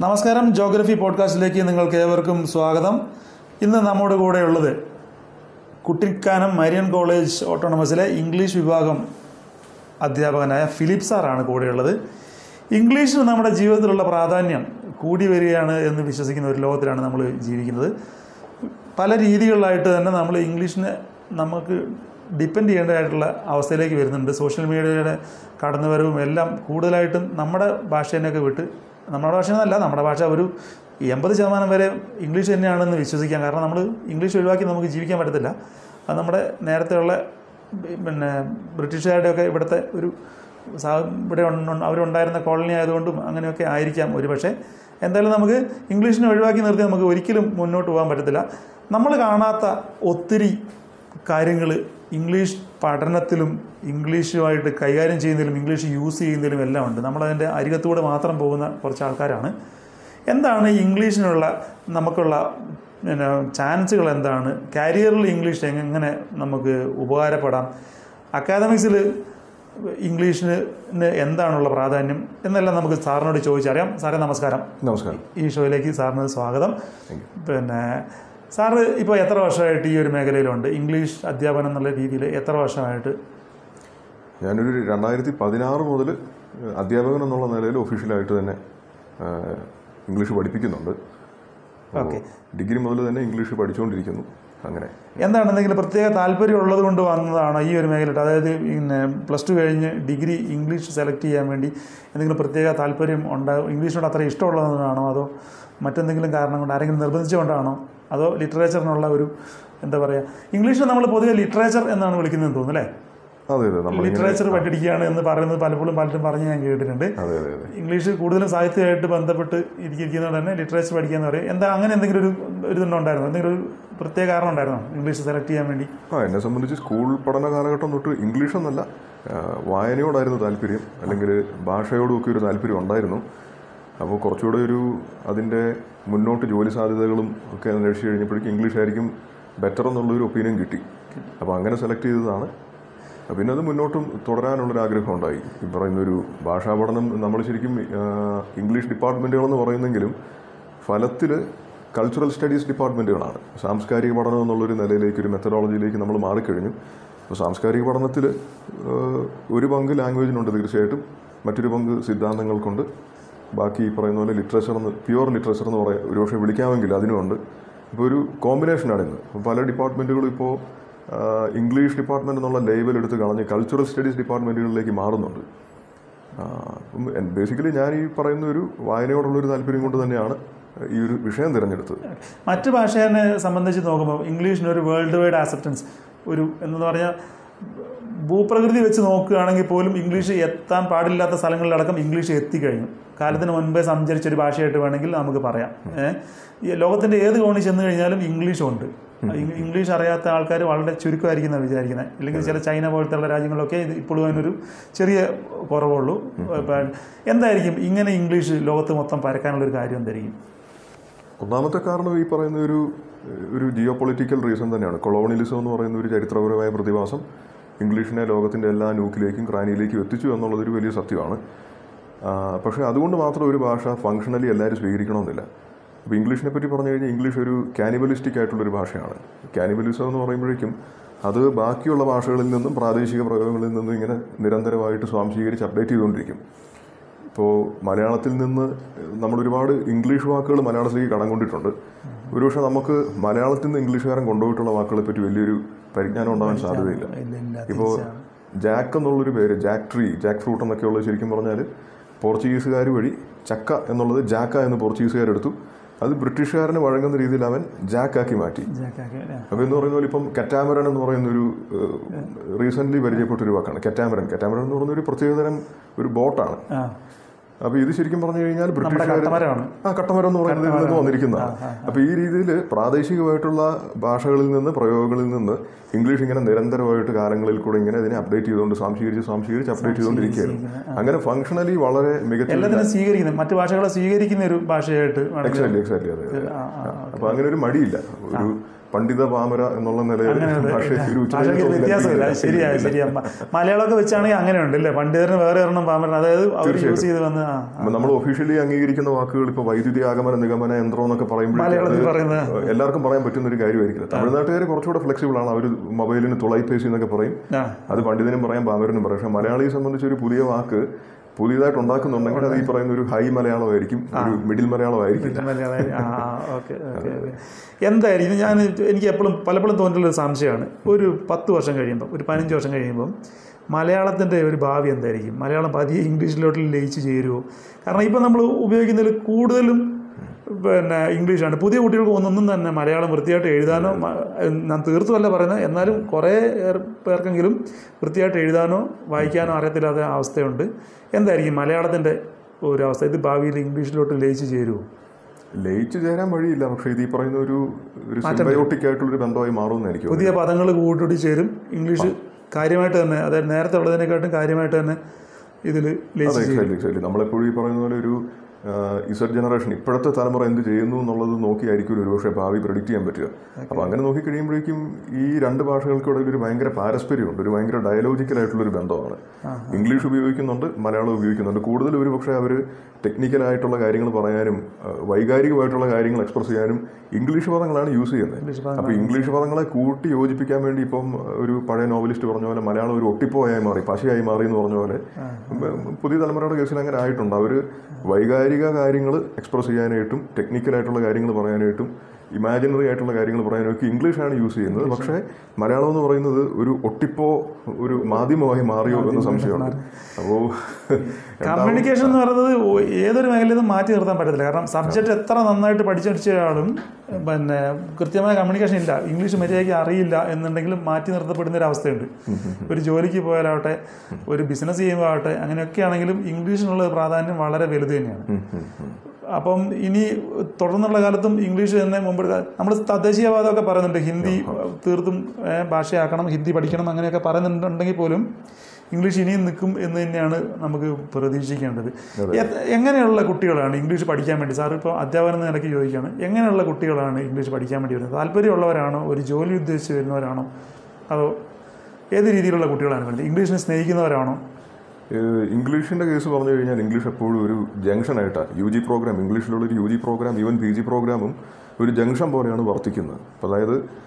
നമസ്കാരം. ജോഗ്രഫി പോഡ്കാസ്റ്റിലേക്ക് നിങ്ങൾക്ക് ഏവർക്കും സ്വാഗതം. ഇന്ന് നമ്മുടെ കൂടെ ഉള്ളത് കുട്ടിക്കാനം മരിയൻ കോളേജ് ഓട്ടോണമസിലെ ഇംഗ്ലീഷ് വിഭാഗം അധ്യാപകനായ ഫിലിപ്പ് സാറാണ് കൂടെയുള്ളത്. ഇംഗ്ലീഷിന് നമ്മുടെ ജീവിതത്തിലുള്ള പ്രാധാന്യം കൂടി വരികയാണ് എന്ന് വിശ്വസിക്കുന്ന ഒരു ലോകത്തിലാണ് നമ്മൾ ജീവിക്കുന്നത്. പല രീതികളിലായിട്ട് തന്നെ നമ്മൾ ഇംഗ്ലീഷിനെ നമുക്ക് ഡിപ്പെൻഡ് ചെയ്യേണ്ടതായിട്ടുള്ള അവസ്ഥയിലേക്ക് വരുന്നുണ്ട്. സോഷ്യൽ മീഡിയയുടെ കടന്നുവരവും എല്ലാം കൂടുതലായിട്ടും നമ്മുടെ ഭാഷേനെയൊക്കെ വിട്ട് നമ്മുടെ ഭാഷ എന്നല്ല നമ്മുടെ ഭാഷ ഒരു എൺപത് ശതമാനം വരെ ഇംഗ്ലീഷ് തന്നെയാണെന്ന് വിശ്വസിക്കാം. കാരണം നമ്മൾ ഇംഗ്ലീഷ് ഒഴിവാക്കി നമുക്ക് ജീവിക്കാൻ പറ്റത്തില്ല. അത് നമ്മുടെ നേരത്തെയുള്ള പിന്നെ ബ്രിട്ടീഷുകാരുടെയൊക്കെ ഇവിടുത്തെ ഒരു ഇവിടെ അവരുണ്ടായിരുന്ന കോളനി ആയതുകൊണ്ടും അങ്ങനെയൊക്കെ ആയിരിക്കാം ഒരു പക്ഷേ. എന്തായാലും നമുക്ക് ഇംഗ്ലീഷിനെ ഒഴിവാക്കി നിർത്തി നമുക്ക് ഒരിക്കലും മുന്നോട്ട് പോകാൻ പറ്റത്തില്ല. നമ്മൾ കാണാത്ത ഒത്തിരി കാര്യങ്ങൾ ഇംഗ്ലീഷ് പഠനത്തിലും ഇംഗ്ലീഷുമായിട്ട് കൈകാര്യം ചെയ്യുന്നതിലും ഇംഗ്ലീഷ് യൂസ് ചെയ്യുന്നതിലും എല്ലാം ഉണ്ട്. നമ്മളതിന്റെ അരികത്തൂടെ മാത്രം പോകുന്ന കുറച്ച് ആൾക്കാരാണ് എന്താണ് ഇംഗ്ലീഷിനുള്ള നമുക്കുള്ള പിന്നെ ചാൻസുകൾ എന്താണ്? കരിയറിൽ ഇംഗ്ലീഷ് എങ്ങനെ നമുക്ക് ഉപകാരപ്പെടാം? അക്കാദമിക്സിൽ ഇംഗ്ലീഷിന് എന്താണുള്ള പ്രാധാന്യം എന്നെല്ലാം നമുക്ക് സാറിനോട് ചോദിച്ചറിയാം. സാറേ നമസ്കാരം. നമസ്കാരം. ഈ ഷോയിലേക്ക് സാറിന് സ്വാഗതം. പിന്നെ സാറ് ഇപ്പോൾ എത്ര വർഷമായിട്ട് ഈ ഒരു മേഖലയിലുണ്ട്? ഇംഗ്ലീഷ് അധ്യാപനം എന്നുള്ള രീതിയിൽ എത്ര വർഷമായിട്ട്? ഞാനൊരു രണ്ടായിരത്തി പതിനാറ് മുതൽ അധ്യാപകൻ എന്നുള്ള നിലയിൽ ഒഫീഷ്യലായിട്ട് തന്നെ ഇംഗ്ലീഷ് പഠിപ്പിക്കുന്നുണ്ട്. ഓക്കെ. ഡിഗ്രി മുതൽ തന്നെ ഇംഗ്ലീഷ് പഠിച്ചുകൊണ്ടിരിക്കുന്നു അങ്ങനെ. എന്താണ് എന്തെങ്കിലും പ്രത്യേക താല്പര്യം ഉള്ളത് കൊണ്ട് വന്നതാണോ ഈ ഒരു മേഖലയിട്ട് അതായത് പിന്നെ പ്ലസ് ടു കഴിഞ്ഞ് ഡിഗ്രി ഇംഗ്ലീഷ് സെലക്ട് ചെയ്യാൻ വേണ്ടി എന്തെങ്കിലും പ്രത്യേക താല്പര്യം ഉണ്ടാകും ഇംഗ്ലീഷിനോട് അത്ര ഇഷ്ടമുള്ളതാണോ അതോ മറ്റെന്തെങ്കിലും കാരണം കൊണ്ട് ആരെങ്കിലും നിർബന്ധിച്ചുകൊണ്ടാണോ? അതോ ലിറ്ററേച്ചറിനുള്ള ഒരു എന്താ പറയുക ഇംഗ്ലീഷിൽ നമ്മൾ പൊതുവെ ലിറ്ററേച്ചർ എന്നാണ് വിളിക്കുന്നത് തോന്നുന്നു അല്ലേ? അതെ അതെ നമ്മൾ ലിറ്ററേച്ചർ പഠിക്കുകയാണ് എന്ന് പറയുന്നത് പലപ്പോഴും പലരും പറഞ്ഞ് ഞാൻ കേട്ടിട്ടുണ്ട്. ഇംഗ്ലീഷ് കൂടുതലും സാഹിത്യമായിട്ട് ബന്ധപ്പെട്ട് ഇരിക്കുന്നത് തന്നെ ലിറ്ററേച്ചർ പഠിക്കുക എന്ന് പറയും. എന്താ അങ്ങനെ എന്തെങ്കിലും ഒരു ഒരു ഇതുണ്ടായിരുന്നോ എന്തെങ്കിലും ഒരു പ്രത്യേക കാരണം ഉണ്ടായിരുന്നോ ഇംഗ്ലീഷ് സെലക്ട് ചെയ്യാൻ വേണ്ടി? ആ എന്നെ സംബന്ധിച്ച് സ്കൂൾ പഠന കാലഘട്ടം തൊട്ട് ഇംഗ്ലീഷ് എന്നല്ല വായനയോടായിരുന്നു താല്പര്യം. അല്ലെങ്കിൽ ഭാഷയോടും ഒക്കെ ഒരു താല്പര്യം ഉണ്ടായിരുന്നു. അപ്പോൾ കുറച്ചുകൂടെ ഒരു അതിന്റെ മുന്നോട്ട് ജോലി സാധ്യതകളും ഒക്കെ അന്വേഷിച്ച് കഴിഞ്ഞപ്പോഴേക്കും ഇംഗ്ലീഷ് ആയിരിക്കും ബെറ്റർ എന്നുള്ളൊരു ഒപ്പീനിയൻ കിട്ടി. അപ്പോൾ അങ്ങനെ സെലക്ട് ചെയ്തതാണ്. പിന്നെ അത് മുന്നോട്ടും തുടരാനുള്ളൊരു ആഗ്രഹം ഉണ്ടായി ഈ പറയുന്നൊരു ഭാഷാ പഠനം നമ്മൾ ശരിക്കും ഇംഗ്ലീഷ് ഡിപ്പാർട്ട്മെന്റുകളെന്ന് പറയുന്നെങ്കിലും ഫലത്തിൽ കൾച്ചറൽ സ്റ്റഡീസ് ഡിപ്പാർട്ട്മെന്റുകളാണ് സാംസ്കാരിക പഠനം എന്നുള്ളൊരു നിലയിലേക്ക് ഒരു മെത്തഡോളജിയിലേക്ക് നമ്മൾ മാറിക്കഴിഞ്ഞു. അപ്പോൾ സാംസ്കാരിക പഠനത്തിൽ ഒരു പങ്ക് ലാംഗ്വേജിനുണ്ട് തീർച്ചയായിട്ടും. മറ്റൊരു പങ്ക് സിദ്ധാന്തങ്ങൾക്കുണ്ട്. ബാക്കി ഈ പറയുന്ന പോലെ ലിറ്ററേച്ചർ എന്ന് പ്യുവർ ലിറ്ററേച്ചർ എന്ന് പറയാം ഒരുപക്ഷെ വിളിക്കാമെങ്കിൽ അതിനുമുണ്ട് ഇപ്പോൾ ഒരു കോമ്പിനേഷനാണ് ഇന്ന്. പല ഡിപ്പാർട്ട്മെന്റുകളും ഇപ്പോൾ ഇംഗ്ലീഷ് ഡിപ്പാർട്ട്മെന്റ് എന്നുള്ള ലേബൽ എടുത്ത് കളഞ്ഞ് കൾച്ചറൽ സ്റ്റഡീസ് ഡിപ്പാർട്ട്മെന്റുകളിലേക്ക് മാറുന്നുണ്ട്. ബേസിക്കലി ഞാൻ ഈ പറയുന്ന ഒരു വായനയോടുള്ളൊരു താല്പര്യം കൊണ്ട് തന്നെയാണ് ഈ ഒരു വിഷയം തിരഞ്ഞെടുത്തത്. മറ്റ് ഭാഷയെ സംബന്ധിച്ച് നോക്കുമ്പോൾ ഇംഗ്ലീഷിന് ഒരു വേൾഡ് വൈഡ് ആക്സെപ്റ്റൻസ് ഒരു എന്ന് പറഞ്ഞാൽ ഭൂപ്രകൃതി വെച്ച് നോക്കുകയാണെങ്കിൽ പോലും ഇംഗ്ലീഷ് എത്താൻ പാടില്ലാത്ത സ്ഥലങ്ങളിലടക്കം ഇംഗ്ലീഷ് എത്തിക്കഴിഞ്ഞു. കാലത്തിന് മുൻപേ സഞ്ചരിച്ച ഒരു ഭാഷയായിട്ട് വേണമെങ്കിൽ നമുക്ക് പറയാം. ലോകത്തിന്റെ ഏത് കോണിൽ ചെന്ന് കഴിഞ്ഞാലും ഇംഗ്ലീഷ് ഉണ്ട് ഇംഗ്ലീഷ് അറിയാത്ത ആൾക്കാർ വളരെ ചുരുക്കമായിരിക്കുന്ന വിചാരിക്കുന്നത്. അല്ലെങ്കിൽ ചില ചൈന പോലത്തെയുള്ള രാജ്യങ്ങളൊക്കെ ഇത് ഇപ്പോഴും അതിനൊരു ചെറിയ കുറവുള്ളൂ. എന്തായിരിക്കും ഇങ്ങനെ ഇംഗ്ലീഷ് ലോകത്ത് മൊത്തം പരക്കാനുള്ള ഒരു കാര്യം എന്തായിരിക്കും? ഒന്നാമത്തെ കാരണം ഈ പറയുന്ന ഒരു ഒരു ജിയോ പൊളിറ്റിക്കൽ റീസൺ തന്നെയാണ്. കൊളോണിയലിസം എന്ന് പറയുന്ന ഒരു ചരിത്രപരമായ പ്രതിഭാസം ഇംഗ്ലീഷിനെ ലോകത്തിന്റെ എല്ലാ നൂക്കിലേക്കും ക്രാനിയിലേക്കും എത്തിച്ചു എന്നുള്ളതൊരു വലിയ സത്യമാണ്. പക്ഷേ അതുകൊണ്ട് മാത്രം ഒരു ഭാഷ ഫങ്ഷണലി എല്ലാവരും സ്വീകരിക്കണമെന്നില്ല. അപ്പോൾ ഇംഗ്ലീഷിനെ പറ്റി പറഞ്ഞു കഴിഞ്ഞാൽ ഇംഗ്ലീഷ് ഒരു കാനിബലിസ്റ്റിക് ആയിട്ടുള്ളൊരു ഭാഷയാണ്. കാനിബലിസം എന്ന് പറയുമ്പോഴേക്കും അത് ബാക്കിയുള്ള ഭാഷകളിൽ നിന്നും പ്രാദേശിക പ്രയോഗങ്ങളിൽ നിന്നും ഇങ്ങനെ നിരന്തരമായിട്ട് സ്വാംശീകരിച്ച് അപ്ഡേറ്റ് ചെയ്തുകൊണ്ടിരിക്കും. ഇപ്പോൾ മലയാളത്തിൽ നിന്ന് നമ്മൾ ഒരുപാട് ഇംഗ്ലീഷ് വാക്കുകൾ മലയാളത്തിലേക്ക് കടം കൊണ്ടിട്ടുണ്ട്. ഒരുപക്ഷെ നമുക്ക് മലയാളത്തിൽ നിന്ന് ഇംഗ്ലീഷുകാരൻ കൊണ്ടുപോയിട്ടുള്ള വാക്കുകളെ പറ്റി വലിയൊരു പരിജ്ഞാനം ഉണ്ടാവാൻ സാധ്യതയില്ല. ഇപ്പോൾ ജാക്ക് എന്നുള്ളൊരു പേര് ജാക്ക് ട്രീ ജാക്ക് ഫ്രൂട്ട് എന്നൊക്കെ ഉള്ളത് ശരിക്കും പറഞ്ഞാൽ പോർച്ചുഗീസുകാർ വഴി ചക്ക എന്നുള്ളത് ജാക്ക എന്ന് പോർച്ചുഗീസുകാരെടുത്തു അത് ബ്രിട്ടീഷുകാരന് വഴങ്ങുന്ന രീതിയിൽ അവൻ ജാക്കാക്കി മാറ്റി? അപ്പോൾ എന്ന് പറയുന്ന പോലെ ഇപ്പം കറ്റാമരൻ എന്ന് പറയുന്ന ഒരു റീസെന്റ് പരിചയപ്പെട്ട ഒരു വാക്കാണ്. കറ്റാമരൻ. കറ്റാമരൻ എന്ന് പറയുന്ന ഒരു പ്രത്യേകതരം ഒരു ബോട്ടാണ്. ആ അപ്പോൾ ഇത് ശരിക്കും പറഞ്ഞു കഴിഞ്ഞാൽ ബ്രിട്ടീഷുകാരാണ് ആ കട്ടമരം എന്ന് പറയുന്നത് ഇതിൽ നിന്ന് വന്നിരിക്കുന്ന അപ്പൊ ഈ രീതിയിൽ പ്രാദേശികമായിട്ടുള്ള ഭാഷകളിൽ നിന്ന് പ്രയോഗങ്ങളിൽ നിന്ന് ഇംഗ്ലീഷ് ഇങ്ങനെ നിരന്തരമായിട്ട് കാലങ്ങളിൽ കൂടെ ഇങ്ങനെ ഇതിനെ അപ്ഡേറ്റ് ചെയ്തുകൊണ്ട് സ്വാംശീകരിച്ച് സ്വാംശീകരിച്ച് അപ്ഡേറ്റ് ചെയ്തുകൊണ്ടിരിക്കുകയാണ് അങ്ങനെ ഫംഗ്ഷണലി വളരെ മികച്ച എല്ലാത്തിനും സ്വീകരിക്കുന്നത് മറ്റു ഭാഷകളെ സ്വീകരിക്കുന്ന ഒരു ഭാഷയായിട്ട് എക്സാക്ട്ലി എക്സാക്ട്ലി അതെ അപ്പോൾ അങ്ങനെ ഒരു മടിയില്ല. ഒരു പണ്ഡിത പാമര എന്നുള്ള നിലയിൽ ശരിയാ ശരിയാ. മലയാളമൊക്കെ വെച്ചാണെങ്കിൽ അങ്ങനെയുണ്ട് അല്ലേ പണ്ഡിതന് വേറെ ഒരെണ്ണം പാമര അതായത് യൂസ് ചെയ്ത് വന്ന് നമ്മൾ ഒഫീഷ്യലി അംഗീകരിക്കുന്ന വാക്കുകൾ ഇപ്പൊ വൈദ്യുതി ആഗമന നിഗമന യന്ത്രം എന്നൊക്കെ പറയുമ്പോൾ എല്ലാവർക്കും പറയാൻ പറ്റുന്ന ഒരു കാര്യമായിരിക്കില്ല തമിഴ്നാട്ടുകാർ കുറച്ചുകൂടെ ഫ്ലെക്സിബിൾ ആണ്. അവർ മൊബൈലിന് തുളൈപ്പേശി എന്നൊക്കെ പറയും. അത് പണ്ഡിതനും പറയാം പാമരനും പറയാം. പക്ഷെ മലയാളിയെ സംബന്ധിച്ച് ഒരു പുതിയ വാക്ക് പുതിയതായിട്ട് ഉണ്ടാക്കുന്നുണ്ടെങ്കിൽ അത് ഈ പറയുന്ന ഒരു ഹൈ മലയാളമായിരിക്കും ഒരു മിഡിൽ മലയാളമായിരിക്കും. എന്തായിരിക്കും ഞാൻ എനിക്ക് എപ്പോഴും പലപ്പോഴും തോന്നിയിട്ടുള്ള ഒരു സംശയമാണ്. ഒരു പത്ത് വർഷം കഴിയുമ്പോൾ ഒരു പതിനഞ്ച് വർഷം കഴിയുമ്പം മലയാളത്തിന്റെ ഒരു ഭാവി എന്തായിരിക്കും? മലയാളം പതിയെ ഇംഗ്ലീഷിലോട്ട് ലയിച്ച് ചേരുമോ കാരണം ഇപ്പം നമ്മൾ ഉപയോഗിക്കുന്നതിൽ കൂടുതലും പിന്നെ ഇംഗ്ലീഷാണ്. പുതിയ കുട്ടികൾക്ക് ഒന്നൊന്നും തന്നെ മലയാളം വൃത്തിയായിട്ട് എഴുതാനോ ഞാൻ തീർത്തുമല്ല പറയുന്നത്. എന്നാലും കുറേ പേർക്കെങ്കിലും വൃത്തിയായിട്ട് എഴുതാനോ വായിക്കാനോ അറിയത്തില്ലാത്ത അവസ്ഥയുണ്ട്. എന്തായിരിക്കും മലയാളത്തിന്റെ ഒരു അവസ്ഥ ഇത് ഭാവിയിൽ ഇംഗ്ലീഷിലോട്ട് ലയിച്ച് ചേരുമോ ലയിച്ചു ചേരാൻ വഴിയില്ല. പക്ഷേ ഇത് ഈ പറയുന്ന ഒരു ഒരു ബന്ധമായി മാറുമെന്നായിരിക്കും. പുതിയ പദങ്ങൾ കൂട്ടി ചേരും. ഇംഗ്ലീഷ് കാര്യമായിട്ട് തന്നെ അതായത് നേരത്തെ ഉള്ളതിനെക്കാട്ടും കാര്യമായിട്ട് തന്നെ ഇതിൽ ലയിച്ചു നമ്മളെപ്പോഴും ഈ പറയുന്ന പോലെ ഒരു ഇസഡ് ജനറേഷൻ ഇപ്പോഴത്തെ തലമുറ എന്ത് ചെയ്യുന്നു എന്നുള്ളത് നോക്കിയായിരിക്കും ഒരുപക്ഷെ ഭാവി പ്രഡിക്റ്റ് ചെയ്യാൻ പറ്റുക. അപ്പോൾ അങ്ങനെ നോക്കി കഴിയുമ്പോഴേക്കും ഈ രണ്ട് ഭാഷകൾക്കിടയിൽ ഒരു ഭയങ്കര പാരസ്പര്യമുണ്ട് ഒരു ഭയങ്കര ഒരു ബന്ധമാണ്. ഇംഗ്ലീഷ് ഉപയോഗിക്കുന്നുണ്ട് മലയാളം ഉപയോഗിക്കുന്നുണ്ട്. കൂടുതൽ ഒരു പക്ഷേ അവർ ടെക്നിക്കലായിട്ടുള്ള കാര്യങ്ങൾ പറയാനും വൈകാരികമായിട്ടുള്ള കാര്യങ്ങൾ എക്സ്പ്രസ് ചെയ്യാനും ഇംഗ്ലീഷ് പദങ്ങളാണ് യൂസ് ചെയ്യുന്നത്. അപ്പോൾ ഇംഗ്ലീഷ് പദങ്ങളെ കൂട്ടി യോജിപ്പിക്കാൻ വേണ്ടി ഇപ്പം ഒരു പഴയ നോവലിസ്റ്റ് പറഞ്ഞ പോലെ മലയാളം ഒരു ഒട്ടിപ്പോയായി മാറി പശയായി മാറി എന്ന് പറഞ്ഞ പോലെ പുതിയ തലമുറയുടെ കേസിൽ അങ്ങനെ ആയിട്ടുണ്ട്. അവർ വൈകാരിക കാര്യങ്ങൾ എക്സ്പ്രസ് ചെയ്യാനായിട്ടും ടെക്നിക്കലായിട്ടുള്ള കാര്യങ്ങൾ പറയാനായിട്ടും ഇമാജിനറി ആയിട്ടുള്ള കാര്യങ്ങൾ പറയാനൊക്കെ ഇംഗ്ലീഷാണ് യൂസ് ചെയ്യുന്നത്. പക്ഷേ മലയാളം എന്ന് പറയുന്നത് ഒരു ഒട്ടിപ്പോ ഒരു മാധ്യമമായി മാറിയോ എന്ന സംശയമാണ്. അപ്പോൾ കമ്മ്യൂണിക്കേഷൻ എന്ന് പറയുന്നത് ഏതൊരു മേഖലയിലും മാറ്റി നിർത്താൻ പറ്റത്തില്ല. കാരണം സബ്ജക്റ്റ് എത്ര നന്നായിട്ട് പഠിച്ചടിച്ചാലും പിന്നെ കൃത്യമായ കമ്മ്യൂണിക്കേഷൻ ഇല്ല. ഇംഗ്ലീഷ് മര്യാദയ്ക്ക് അറിയില്ല എന്നുണ്ടെങ്കിലും മാറ്റി നിർത്തപ്പെടുന്ന ഒരു അവസ്ഥയുണ്ട്. ഒരു ജോലിക്ക് പോയാലാവട്ടെ ഒരു ബിസിനസ് ചെയ്യുമ്പോൾ ആവട്ടെ അങ്ങനെയൊക്കെ ആണെങ്കിലും ഇംഗ്ലീഷിനുള്ള പ്രാധാന്യം വളരെ വലുത് തന്നെയാണ്. അപ്പം ഇനി തുടർന്നുള്ള കാലത്തും ഇംഗ്ലീഷ് തന്നെ മുമ്പ് നമ്മൾ തദ്ദേശീയവാദമൊക്കെ പറയുന്നുണ്ട്. ഹിന്ദി തീർത്തും ഭാഷയാക്കണം ഹിന്ദി പഠിക്കണം അങ്ങനെയൊക്കെ പറയുന്നുണ്ടെങ്കിൽ പോലും ഇംഗ്ലീഷ് ഇനിയും നിൽക്കും എന്ന് തന്നെയാണ് നമുക്ക് പ്രതീക്ഷിക്കേണ്ടത്. എങ്ങനെയുള്ള കുട്ടികളാണ് ഇംഗ്ലീഷ് പഠിക്കാൻ വേണ്ടി? സാർ ഇപ്പോൾ അധ്യാപനം എന്ന നിലയ്ക്ക് ചോദിക്കുകയാണ്. എങ്ങനെയുള്ള കുട്ടികളാണ് ഇംഗ്ലീഷ് പഠിക്കാൻ വേണ്ടി വരുന്നത്? താല്പര്യമുള്ളവരാണോ? ഒരു ജോലി ഉദ്ദേശിച്ച് വരുന്നവരാണോ? അതോ ഏത് രീതിയിലുള്ള കുട്ടികളാണ് വേണ്ടത്? ഇംഗ്ലീഷിനെ സ്നേഹിക്കുന്നവരാണോ? ഏഹ് ഇംഗ്ലീഷിന്റെ കേസ് പറഞ്ഞു കഴിഞ്ഞാൽ ഇംഗ്ലീഷ് എപ്പോഴും ഒരു ജംഗ്ഷൻ ആയിട്ടാണ്. യു ജി പ്രോഗ്രാം ഇംഗ്ലീഷിലുള്ള ഒരു U G program even P G പ്രോഗ്രാമും ഒരു ജംഗ്ഷൻ പോലെയാണ് വർത്തിക്കുന്നത്. അതായത്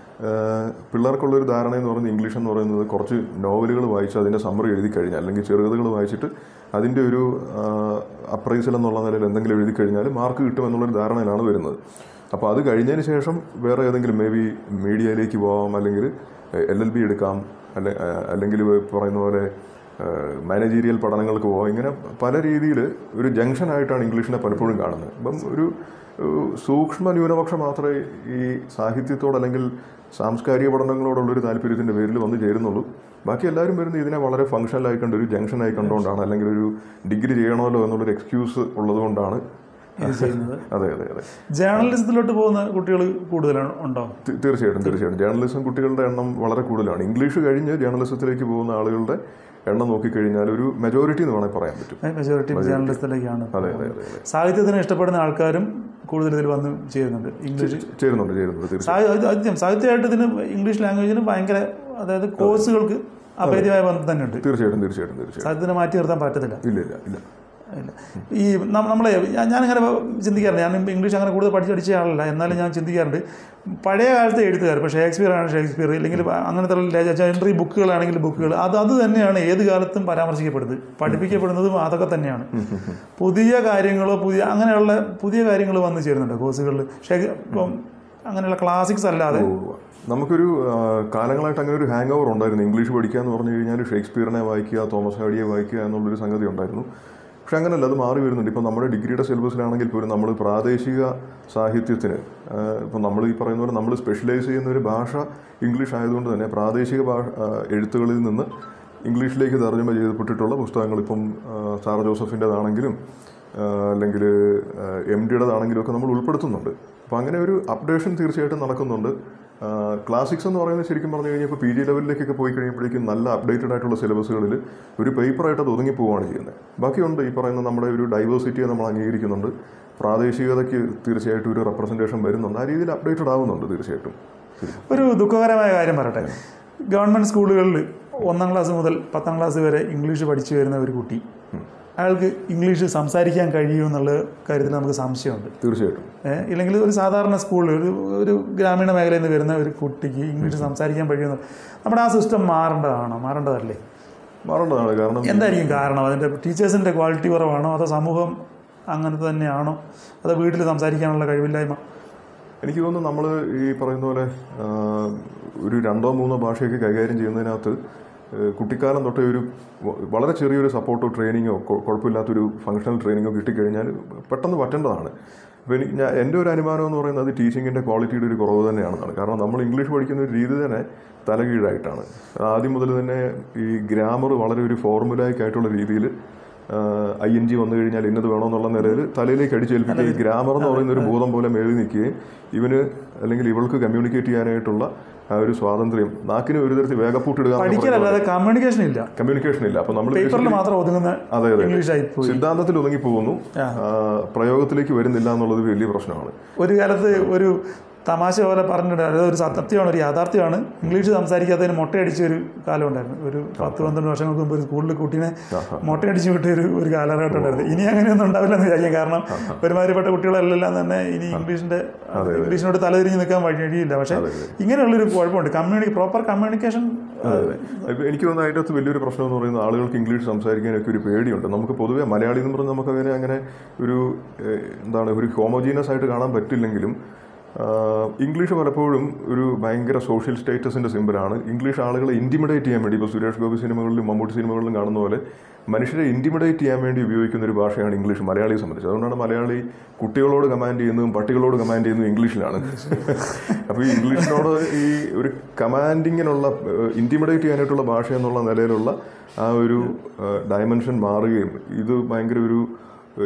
പിള്ളേർക്കുള്ളൊരു ധാരണ എന്ന് പറയുന്നത് ഇംഗ്ലീഷ് എന്ന് പറയുന്നത് കുറച്ച് നോവലുകൾ വായിച്ച് അതിന്റെ സമ്മറി എഴുതി കഴിഞ്ഞാൽ അല്ലെങ്കിൽ ചെറുകഥകൾ വായിച്ചിട്ട് അതിന്റെ ഒരു അപ്രൈസൽ എന്നുള്ള നിലയിൽ എന്തെങ്കിലും എഴുതി കഴിഞ്ഞാൽ മാർക്ക് കിട്ടും എന്നുള്ളൊരു ധാരണയിലാണ് വരുന്നത്. അപ്പോൾ അത് കഴിഞ്ഞതിന് ശേഷം വേറെ ഏതെങ്കിലും മേ ബി മീഡിയയിലേക്ക് പോകാം അല്ലെങ്കിൽ എൽ എൽ ബി എടുക്കാം അല്ലെ അല്ലെങ്കിൽ പറയുന്ന പോലെ മാനേജീരിയൽ പഠനങ്ങൾക്ക് പോകാം ഇങ്ങനെ പല രീതിയിൽ ഒരു ജംഗ്ഷനായിട്ടാണ് ഇംഗ്ലീഷിനെ പലപ്പോഴും കാണുന്നത്. ഇപ്പം ഒരു സൂക്ഷ്മ ന്യൂനപക്ഷം മാത്രമേ ഈ സാഹിത്യത്തോട് അല്ലെങ്കിൽ സാംസ്കാരിക പഠനങ്ങളോടുള്ളൊരു താല്പര്യത്തിന്റെ പേരിൽ വന്നു ചേരുന്നുള്ളൂ. ബാക്കി എല്ലാവരും വരുന്ന ഇതിനെ വളരെ ഫംഗ്ഷനലായി കണ്ട് ഒരു ജംഗ്ഷനായി കണ്ടുകൊണ്ടാണ് അല്ലെങ്കിൽ ഒരു ഡിഗ്രി ചെയ്യണമല്ലോ എന്നുള്ളൊരു എക്സ്ക്യൂസ് ഉള്ളതുകൊണ്ടാണ് ഇത് ചെയ്യുന്നത്. അതെ അതെ അതെ. ജേർണലിസത്തിലോട്ട് പോകുന്ന കുട്ടികൾ കൂടുതലാണ് ഉണ്ടോ? തീർച്ചയായിട്ടും തീർച്ചയായിട്ടും. ജേർണലിസം കുട്ടികളുടെ എണ്ണം വളരെ കൂടുതലാണ്. ഇംഗ്ലീഷ് കഴിഞ്ഞ് ജേർണലിസത്തിലേക്ക് പോകുന്ന ആളുകളുടെ എണ്ണം നോക്കിക്കഴിഞ്ഞാൽ ഒരു മെജോറിറ്റി എന്ന് വേണമെങ്കിൽ പറയാൻ പറ്റും. മെജോറിറ്റി ജേർണലിസത്തിലേക്കാണ് അതെ അതെ അതെ സാഹിത്യത്തിന് ഇഷ്ടപ്പെടുന്ന ആൾക്കാരും കൂടുതൽ ഇതിൽ വന്ന് ചേരുന്നുണ്ട്. ഇംഗ്ലീഷ് ചേരുന്നുണ്ട് ചേരുന്നുണ്ട് തീർച്ചയായും സാഹിത്യം സാഹിത്യമായിട്ട് ഇതിന് ഇംഗ്ലീഷ് ലാംഗ്വേജിന് ഭയങ്കര അതായത് കോഴ്സുകൾക്ക് അഭേദ്യമായ ബന്ധം തന്നെയുണ്ട്. തീർച്ചയായിട്ടും തീർച്ചയായിട്ടും തീർച്ചയായിട്ടും. സാഹിത്യത്തിന് മാറ്റി നിർത്താൻ പറ്റത്തില്ല. ഇല്ല ഇല്ല ഇല്ല. ഇല്ല ഈ നമ്മളെ ഞാനിങ്ങനെ ചിന്തിക്കാറുണ്ട് ഞാൻ ഇംഗ്ലീഷ് അങ്ങനെ കൂടുതൽ പഠിച്ച് പഠിച്ച ആളല്ല. എന്നാലും ഞാൻ ചിന്തിക്കാറുണ്ട്. പഴയ കാലത്തെ എഴുത്തുകാർ ഇപ്പോൾ ഷേക്സ്പിയർ ആണ് ഷേക്സ്പിയർ ഇല്ലെങ്കിൽ അങ്ങനത്തെ എൻട്രി ബുക്കുകളാണെങ്കിൽ ബുക്കുകൾ അത് അത് തന്നെയാണ് ഏത് കാലത്തും പരാമർശിക്കപ്പെടുന്നത്. പഠിപ്പിക്കപ്പെടുന്നതും അതൊക്കെ തന്നെയാണ്. പുതിയ കാര്യങ്ങളോ പുതിയ അങ്ങനെയുള്ള പുതിയ കാര്യങ്ങൾ വന്നു ചേരുന്നുണ്ട് കോഴ്സുകളിൽ ഷേക്ക് ഇപ്പം അങ്ങനെയുള്ള ക്ലാസിക്സ് അല്ലാതെ. നമുക്കൊരു കാലങ്ങളായിട്ട് അങ്ങനെ ഒരു ഹാങ് ഓവർ ഉണ്ടായിരുന്നു. ഇംഗ്ലീഷ് പഠിക്കുക എന്ന് പറഞ്ഞു കഴിഞ്ഞാൽ ഷേക്സ്പിയറിനെ വായിക്കുക തോമസ് ഹാഡിയെ വായിക്കുക എന്നുള്ളൊരു സംഗതി ഉണ്ടായിരുന്നു. പക്ഷെ അങ്ങനെയല്ല അത് മാറി വരുന്നുണ്ട്. ഇപ്പം നമ്മുടെ ഡിഗ്രിയുടെ സിലബസിലാണെങ്കിൽ പോലും നമ്മൾ പ്രാദേശിക സാഹിത്യത്തിന് ഇപ്പോൾ ഇപ്പം നമ്മൾ ഈ പറയുന്ന പോലെ നമ്മൾ സ്പെഷ്യലൈസ് ചെയ്യുന്ന ഒരു ഭാഷ ഇംഗ്ലീഷ് ആയതുകൊണ്ട് തന്നെ പ്രാദേശിക ഭാഷ എഴുത്തുകളിൽ നിന്ന് ഇംഗ്ലീഷിലേക്ക് തർജമ ചെയ്യപ്പെട്ടിട്ടുള്ള പുസ്തകങ്ങൾ ഇപ്പം സാർ ജോസഫിന്റെതാണെങ്കിലും അല്ലെങ്കിൽ എം ഡിയുടേതാണെങ്കിലും ഒക്കെ നമ്മൾ ഉൾപ്പെടുത്തുന്നുണ്ട്. അപ്പോൾ അങ്ങനെ ഒരു അപ്ഡേഷൻ തീർച്ചയായിട്ടും നടക്കുന്നുണ്ട്. ക്ലാസിക്സ് എന്ന് പറയുന്നത് ശരിക്കും പറഞ്ഞു കഴിഞ്ഞാൽ ഇപ്പോൾ പി ജി ലെവലിലേക്കൊക്കെ പോയി കഴിയുമ്പോഴേക്കും നല്ല അപ്ഡേറ്റഡ് ആയിട്ടുള്ള സിലബസുകളിൽ ഒരു പേപ്പറായിട്ട് അത് ഒതുങ്ങി പോവുകയാണ് ചെയ്യുന്നത്. ബാക്കിയുണ്ട് ഈ പറയുന്ന നമ്മുടെ ഒരു ഡൈവേഴ്സിറ്റിയെ നമ്മൾ അംഗീകരിക്കുന്നുണ്ട്. പ്രാദേശികതയ്ക്ക് തീർച്ചയായിട്ടും ഒരു റെപ്രസെന്റേഷൻ വരുന്നുണ്ട്. ആ രീതിയിൽ അപ്ഡേറ്റഡ് ആവുന്നുണ്ട് തീർച്ചയായിട്ടും. ഒരു ദുഃഖകരമായ കാര്യം പറയട്ടെ. ഗവൺമെന്റ് സ്കൂളുകളിൽ ഒന്നാം ക്ലാസ് മുതൽ പത്താം ക്ലാസ് വരെ ഇംഗ്ലീഷ് പഠിച്ചു വരുന്ന ഒരു കുട്ടി അയാൾക്ക് ഇംഗ്ലീഷ് സംസാരിക്കാൻ കഴിയുമെന്നുള്ള കാര്യത്തിൽ നമുക്ക് സംശയമുണ്ട്. തീർച്ചയായിട്ടും. ഏഹ് ഇല്ലെങ്കിൽ ഒരു സാധാരണ സ്കൂളിൽ ഒരു ഒരു ഗ്രാമീണ മേഖലയിൽ നിന്ന് വരുന്ന ഒരു കുട്ടിക്ക് ഇംഗ്ലീഷ് സംസാരിക്കാൻ കഴിയുന്ന നമ്മുടെ ആ സിസ്റ്റം മാറേണ്ടതാണോ? മാറേണ്ടതല്ലേ? മാറേണ്ടതാണ് കാരണം എന്തായിരിക്കും കാരണം? അതിന്റെ ടീച്ചേഴ്സിന്റെ ക്വാളിറ്റി കുറവാണോ? അതോ സമൂഹം അങ്ങനത്തെ തന്നെയാണോ? അതോ വീട്ടിൽ സംസാരിക്കാനുള്ള കഴിവില്ലായ്മ? എനിക്ക് തോന്നുന്നു നമ്മൾ ഈ പറയുന്ന പോലെ ഒരു രണ്ടോ മൂന്നോ ഭാഷയൊക്കെ കൈകാര്യം ചെയ്യുന്നതിനകത്ത് കുട്ടിക്കാലം തൊട്ടേ ഒരു വളരെ ചെറിയൊരു സപ്പോർട്ടോ ട്രെയിനിങ്ങോ കുഴപ്പമില്ലാത്തൊരു ഫങ്ഷണൽ ട്രെയിനിങ്ങോ കിട്ടിക്കഴിഞ്ഞാൽ പെട്ടെന്ന് പറ്റേണ്ടതാണ്. അപ്പോൾ എനിക്ക് ഞാൻ എന്റെ ഒരു അനുമാനം എന്ന് പറയുന്നത് ടീച്ചിങ്ങിന്റെ ക്വാളിറ്റിയുടെ ഒരു കുറവ് തന്നെയാണെന്നാണ്. കാരണം നമ്മൾ ഇംഗ്ലീഷ് പഠിക്കുന്ന ഒരു രീതി തന്നെ തലകീഴായിട്ടാണ്. ആദ്യം മുതൽ തന്നെ ഈ ഗ്രാമർ വളരെ ഒരു ഫോർമുലായിക്കായിട്ടുള്ള രീതിയിൽ ഐ എൻ ജി വന്നു കഴിഞ്ഞാൽ ഇന്നത് വേണമെന്നുള്ള നിലയിൽ തലയിലേക്ക് അടിച്ചേൽപ്പിക്കുക. ഈ ഗ്രാമർ എന്ന് പറയുന്ന ഒരു ഭൂതം പോലെ എഴുതി നിൽക്കുകയും ഇവന് അല്ലെങ്കിൽ ഇവൾക്ക് കമ്മ്യൂണിക്കേറ്റ് ചെയ്യാനായിട്ടുള്ള ആ ഒരു സ്വാതന്ത്ര്യം. നാക്കിന് ഒരു തരത്തിൽ വേഗപ്പൂട്ടിടുക പഠിക്കലല്ലാതെ കമ്മ്യൂണിക്കേഷൻ ഇല്ല. കമ്മ്യൂണിക്കേഷൻ ഇല്ല. അപ്പൊ നമ്മൾ പേപ്പറിൽ മാത്രം ഒതുങ്ങുന്ന അതെ അതെ സിദ്ധാന്തത്തിൽ ഒതുങ്ങി പോകുന്നു പ്രയോഗത്തിലേക്ക് വരുന്നില്ല എന്നുള്ളത് വലിയ പ്രശ്നമാണ്. ഒരു കാലത്ത് ഒരു തമാശ പോലെ പറഞ്ഞിട്ട് അതായത് ഒരു സത്യമാണ് ഒരു യാഥാർത്ഥ്യമാണ്. ഇംഗ്ലീഷ് സംസാരിക്കാത്തതിന് മുട്ടയടിച്ച ഒരു കാലം ഉണ്ടായിരുന്നു. ഒരു പത്ത് പന്ത്രണ്ട് വർഷങ്ങൾക്ക് മുമ്പ് ഒരു സ്കൂളിൽ കുട്ടീനെ മുട്ടയടിച്ച് വിട്ട ഒരു ഒരു കാലഘട്ടം ഉണ്ടായിരുന്നു. ഇനി അങ്ങനെയൊന്നും ഉണ്ടാവില്ല എന്ന് വിചാരിക്കാം. കാരണം ഒരുമാതിരിപ്പെട്ട കുട്ടികളെല്ലാം തന്നെ ഇനി ഇംഗ്ലീഷിന്റെ ഇംഗ്ലീഷിനോട് തലതിരിഞ്ഞ് നിൽക്കാൻ വഴിയില്ല പക്ഷേ ഇങ്ങനെയുള്ളൊരു കുഴപ്പമുണ്ട്. കമ്മ്യൂണിക്കേ പ്രോപ്പർ കമ്മ്യൂണിക്കേഷൻ എനിക്ക് തോന്നുന്നു അതിന്റെ അകത്ത് വലിയൊരു പ്രശ്നം എന്ന് പറയുന്നത് ആളുകൾക്ക് ഇംഗ്ലീഷ് സംസാരിക്കാനൊക്കെ ഒരു പേടിയുണ്ട്. നമുക്ക് പൊതുവേ മലയാളി എന്ന് പറഞ്ഞാൽ നമുക്ക് അങ്ങനെ അങ്ങനെ ഒരു എന്താണ് ഒരു ഹോമോജീനസ് ആയിട്ട് കാണാൻ പറ്റില്ലെങ്കിലും ഇംഗ്ലീഷ് പലപ്പോഴും ഒരു ഭയങ്കര സോഷ്യൽ സ്റ്റേറ്റസിന്റെ സിമ്പിളാണ്. ഇംഗ്ലീഷ് ആളുകളെ ഇന്റിമിഡേറ്റ് ചെയ്യാൻ വേണ്ടി ഇപ്പോൾ സുരേഷ് ഗോപി സിനിമകളിലും മമ്മൂട്ടി സിനിമകളിലും കാണുന്ന പോലെ മനുഷ്യരെ ഇന്റിമിഡേറ്റ് ചെയ്യാൻ വേണ്ടി ഉപയോഗിക്കുന്ന ഒരു ഭാഷയാണ് ഇംഗ്ലീഷ് മലയാളിയെ സംബന്ധിച്ച്. അതുകൊണ്ടാണ് മലയാളി കുട്ടികളോട് കമാൻഡ് ചെയ്യുന്നതും പട്ടികളോട് കമാൻഡ് ചെയ്യുന്നതും ഇംഗ്ലീഷിലാണ്. അപ്പോൾ ഈ ഇംഗ്ലീഷിനോട് ഈ ഒരു കമാൻഡിങ്ങിനുള്ള ഇന്റിമിഡേറ്റ് ചെയ്യാനായിട്ടുള്ള ഭാഷ എന്നുള്ള നിലയിലുള്ള ആ ഒരു ഡയമെൻഷൻ മാറുകയും ഇത് ഭയങ്കര ഒരു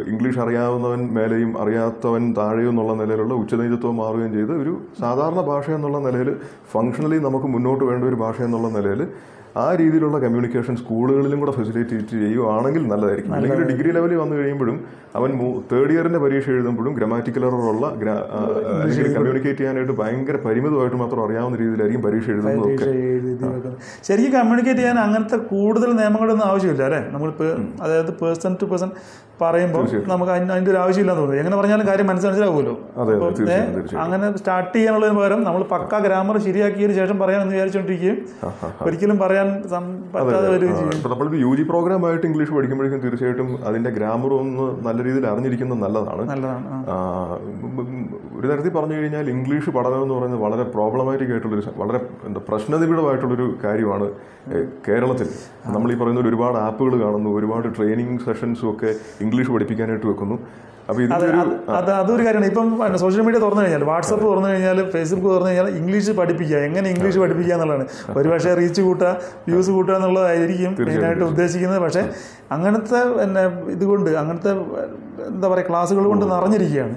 ഇംഗ്ലീഷ് അറിയാവുന്നവൻ മേലെയും അറിയാത്തവൻ താഴെയും എന്നുള്ള നിലയിലുള്ള ഉച്ചനീചത്വം മാറുകയും ചെയ്ത് ഒരു സാധാരണ ഭാഷ എന്നുള്ള നിലയിൽ ഫങ്ഷണലി നമുക്ക് മുന്നോട്ട് വേണ്ട ഒരു ഭാഷ എന്നുള്ള നിലയിൽ ആ രീതിയിലുള്ള കമ്മ്യൂണിക്കേഷൻ സ്കൂളുകളിലും കൂടെ ഫെസിലിറ്റേറ്റ് ചെയ്യുവാണെങ്കിൽ നല്ലതായിരിക്കും. അല്ലെങ്കിൽ ഡിഗ്രി ലെവലിൽ വന്നു കഴിയുമ്പോഴും അവൻ തേർഡ് ഇയറിന്റെ പരീക്ഷ എഴുതുമ്പോഴും ഗ്രാമാറ്റിക്കൽ എററുള്ള കമ്മ്യൂണിക്കേറ്റ് ചെയ്യാനായിട്ട് ഭയങ്കര പരിമിതമായിട്ട് മാത്രം അറിയാവുന്ന രീതിയിലായിരിക്കും പരീക്ഷ എഴുതുന്നത് ശരിക്കും കമ്മ്യൂണിക്കേറ്റ് ചെയ്യാൻ അങ്ങനത്തെ കൂടുതൽ നിയമങ്ങളൊന്നും ആവശ്യമില്ല അല്ലേ? നമ്മളിപ്പോൾ അതായത് പേഴ്സൺ ടു പേഴ്സൺ പറയുമ്പോൾ നമുക്ക് അതിന് അതിന്റെ ഒരു ആവശ്യമില്ലെന്ന് തോന്നുന്നു. എങ്ങനെ പറഞ്ഞാലും കാര്യം മനസ്സിലാവുമല്ലോ. അങ്ങനെ സ്റ്റാർട്ട് ചെയ്യാനുള്ളതിന് പകരം നമ്മൾ പക്ക ഗ്രാമർ ശരിയാക്കിയതിന് ശേഷം പറയാമെന്ന് വിചാരിച്ചുകൊണ്ടിരിക്കുകയും ഒരിക്കലും പറയാൻ സം- പറ്റാതെ വരികയും ചെയ്യും നമ്മളിപ്പോൾ യു ജി പ്രോഗ്രാമായിട്ട് ഇംഗ്ലീഷ് പഠിക്കുമ്പോഴേക്കും തീർച്ചയായിട്ടും അതിന്റെ ഗ്രാമർ ഒന്ന് നല്ല രീതിയിൽ അറിഞ്ഞിരിക്കുന്നത് നല്ലതാണ്. ഒരു തരത്തിൽ പറഞ്ഞു കഴിഞ്ഞാൽ ഇംഗ്ലീഷ് പഠനം എന്ന് പറയുന്നത് വളരെ പ്രോബ്ലമാറ്റിക് ആയിട്ടുള്ളൊരു വളരെ എന്താ പ്രശ്നനിബിഡമായിട്ടുള്ളൊരു കാര്യമാണ് കേരളത്തിൽ. നമ്മൾ ഈ പറയുന്ന ഒരുപാട് ആപ്പുകൾ കാണുന്നു ഒരുപാട് ട്രെയിനിങ് സെഷൻസും ഒക്കെ ഇംഗ്ലീഷ് പഠിപ്പിക്കാനായിട്ട് വെക്കുന്നു. അത് അതൊരു കാര്യമാണ്. ഇപ്പം സോഷ്യൽ മീഡിയ തുറന്നു കഴിഞ്ഞാൽ വാട്സപ്പ് തുറന്നു കഴിഞ്ഞാൽ ഫേസ്ബുക്ക് തുറന്നു കഴിഞ്ഞാൽ ഇംഗ്ലീഷ് പഠിപ്പിക്കുക. എങ്ങനെ ഇംഗ്ലീഷ് പഠിപ്പിക്കുക എന്നുള്ളതാണ്. ഒരു പക്ഷേ റീച്ച് കൂട്ടുക വ്യൂസ് കൂട്ടുക എന്നുള്ളതായിരിക്കും മെയിനായിട്ട് ഉദ്ദേശിക്കുന്നത്. പക്ഷേ അങ്ങനത്തെ പിന്നെ ഇതുകൊണ്ട് അങ്ങനത്തെ എന്താ പറയുക ക്ലാസ്സുകൾ കൊണ്ട് നിറഞ്ഞിരിക്കുകയാണ്.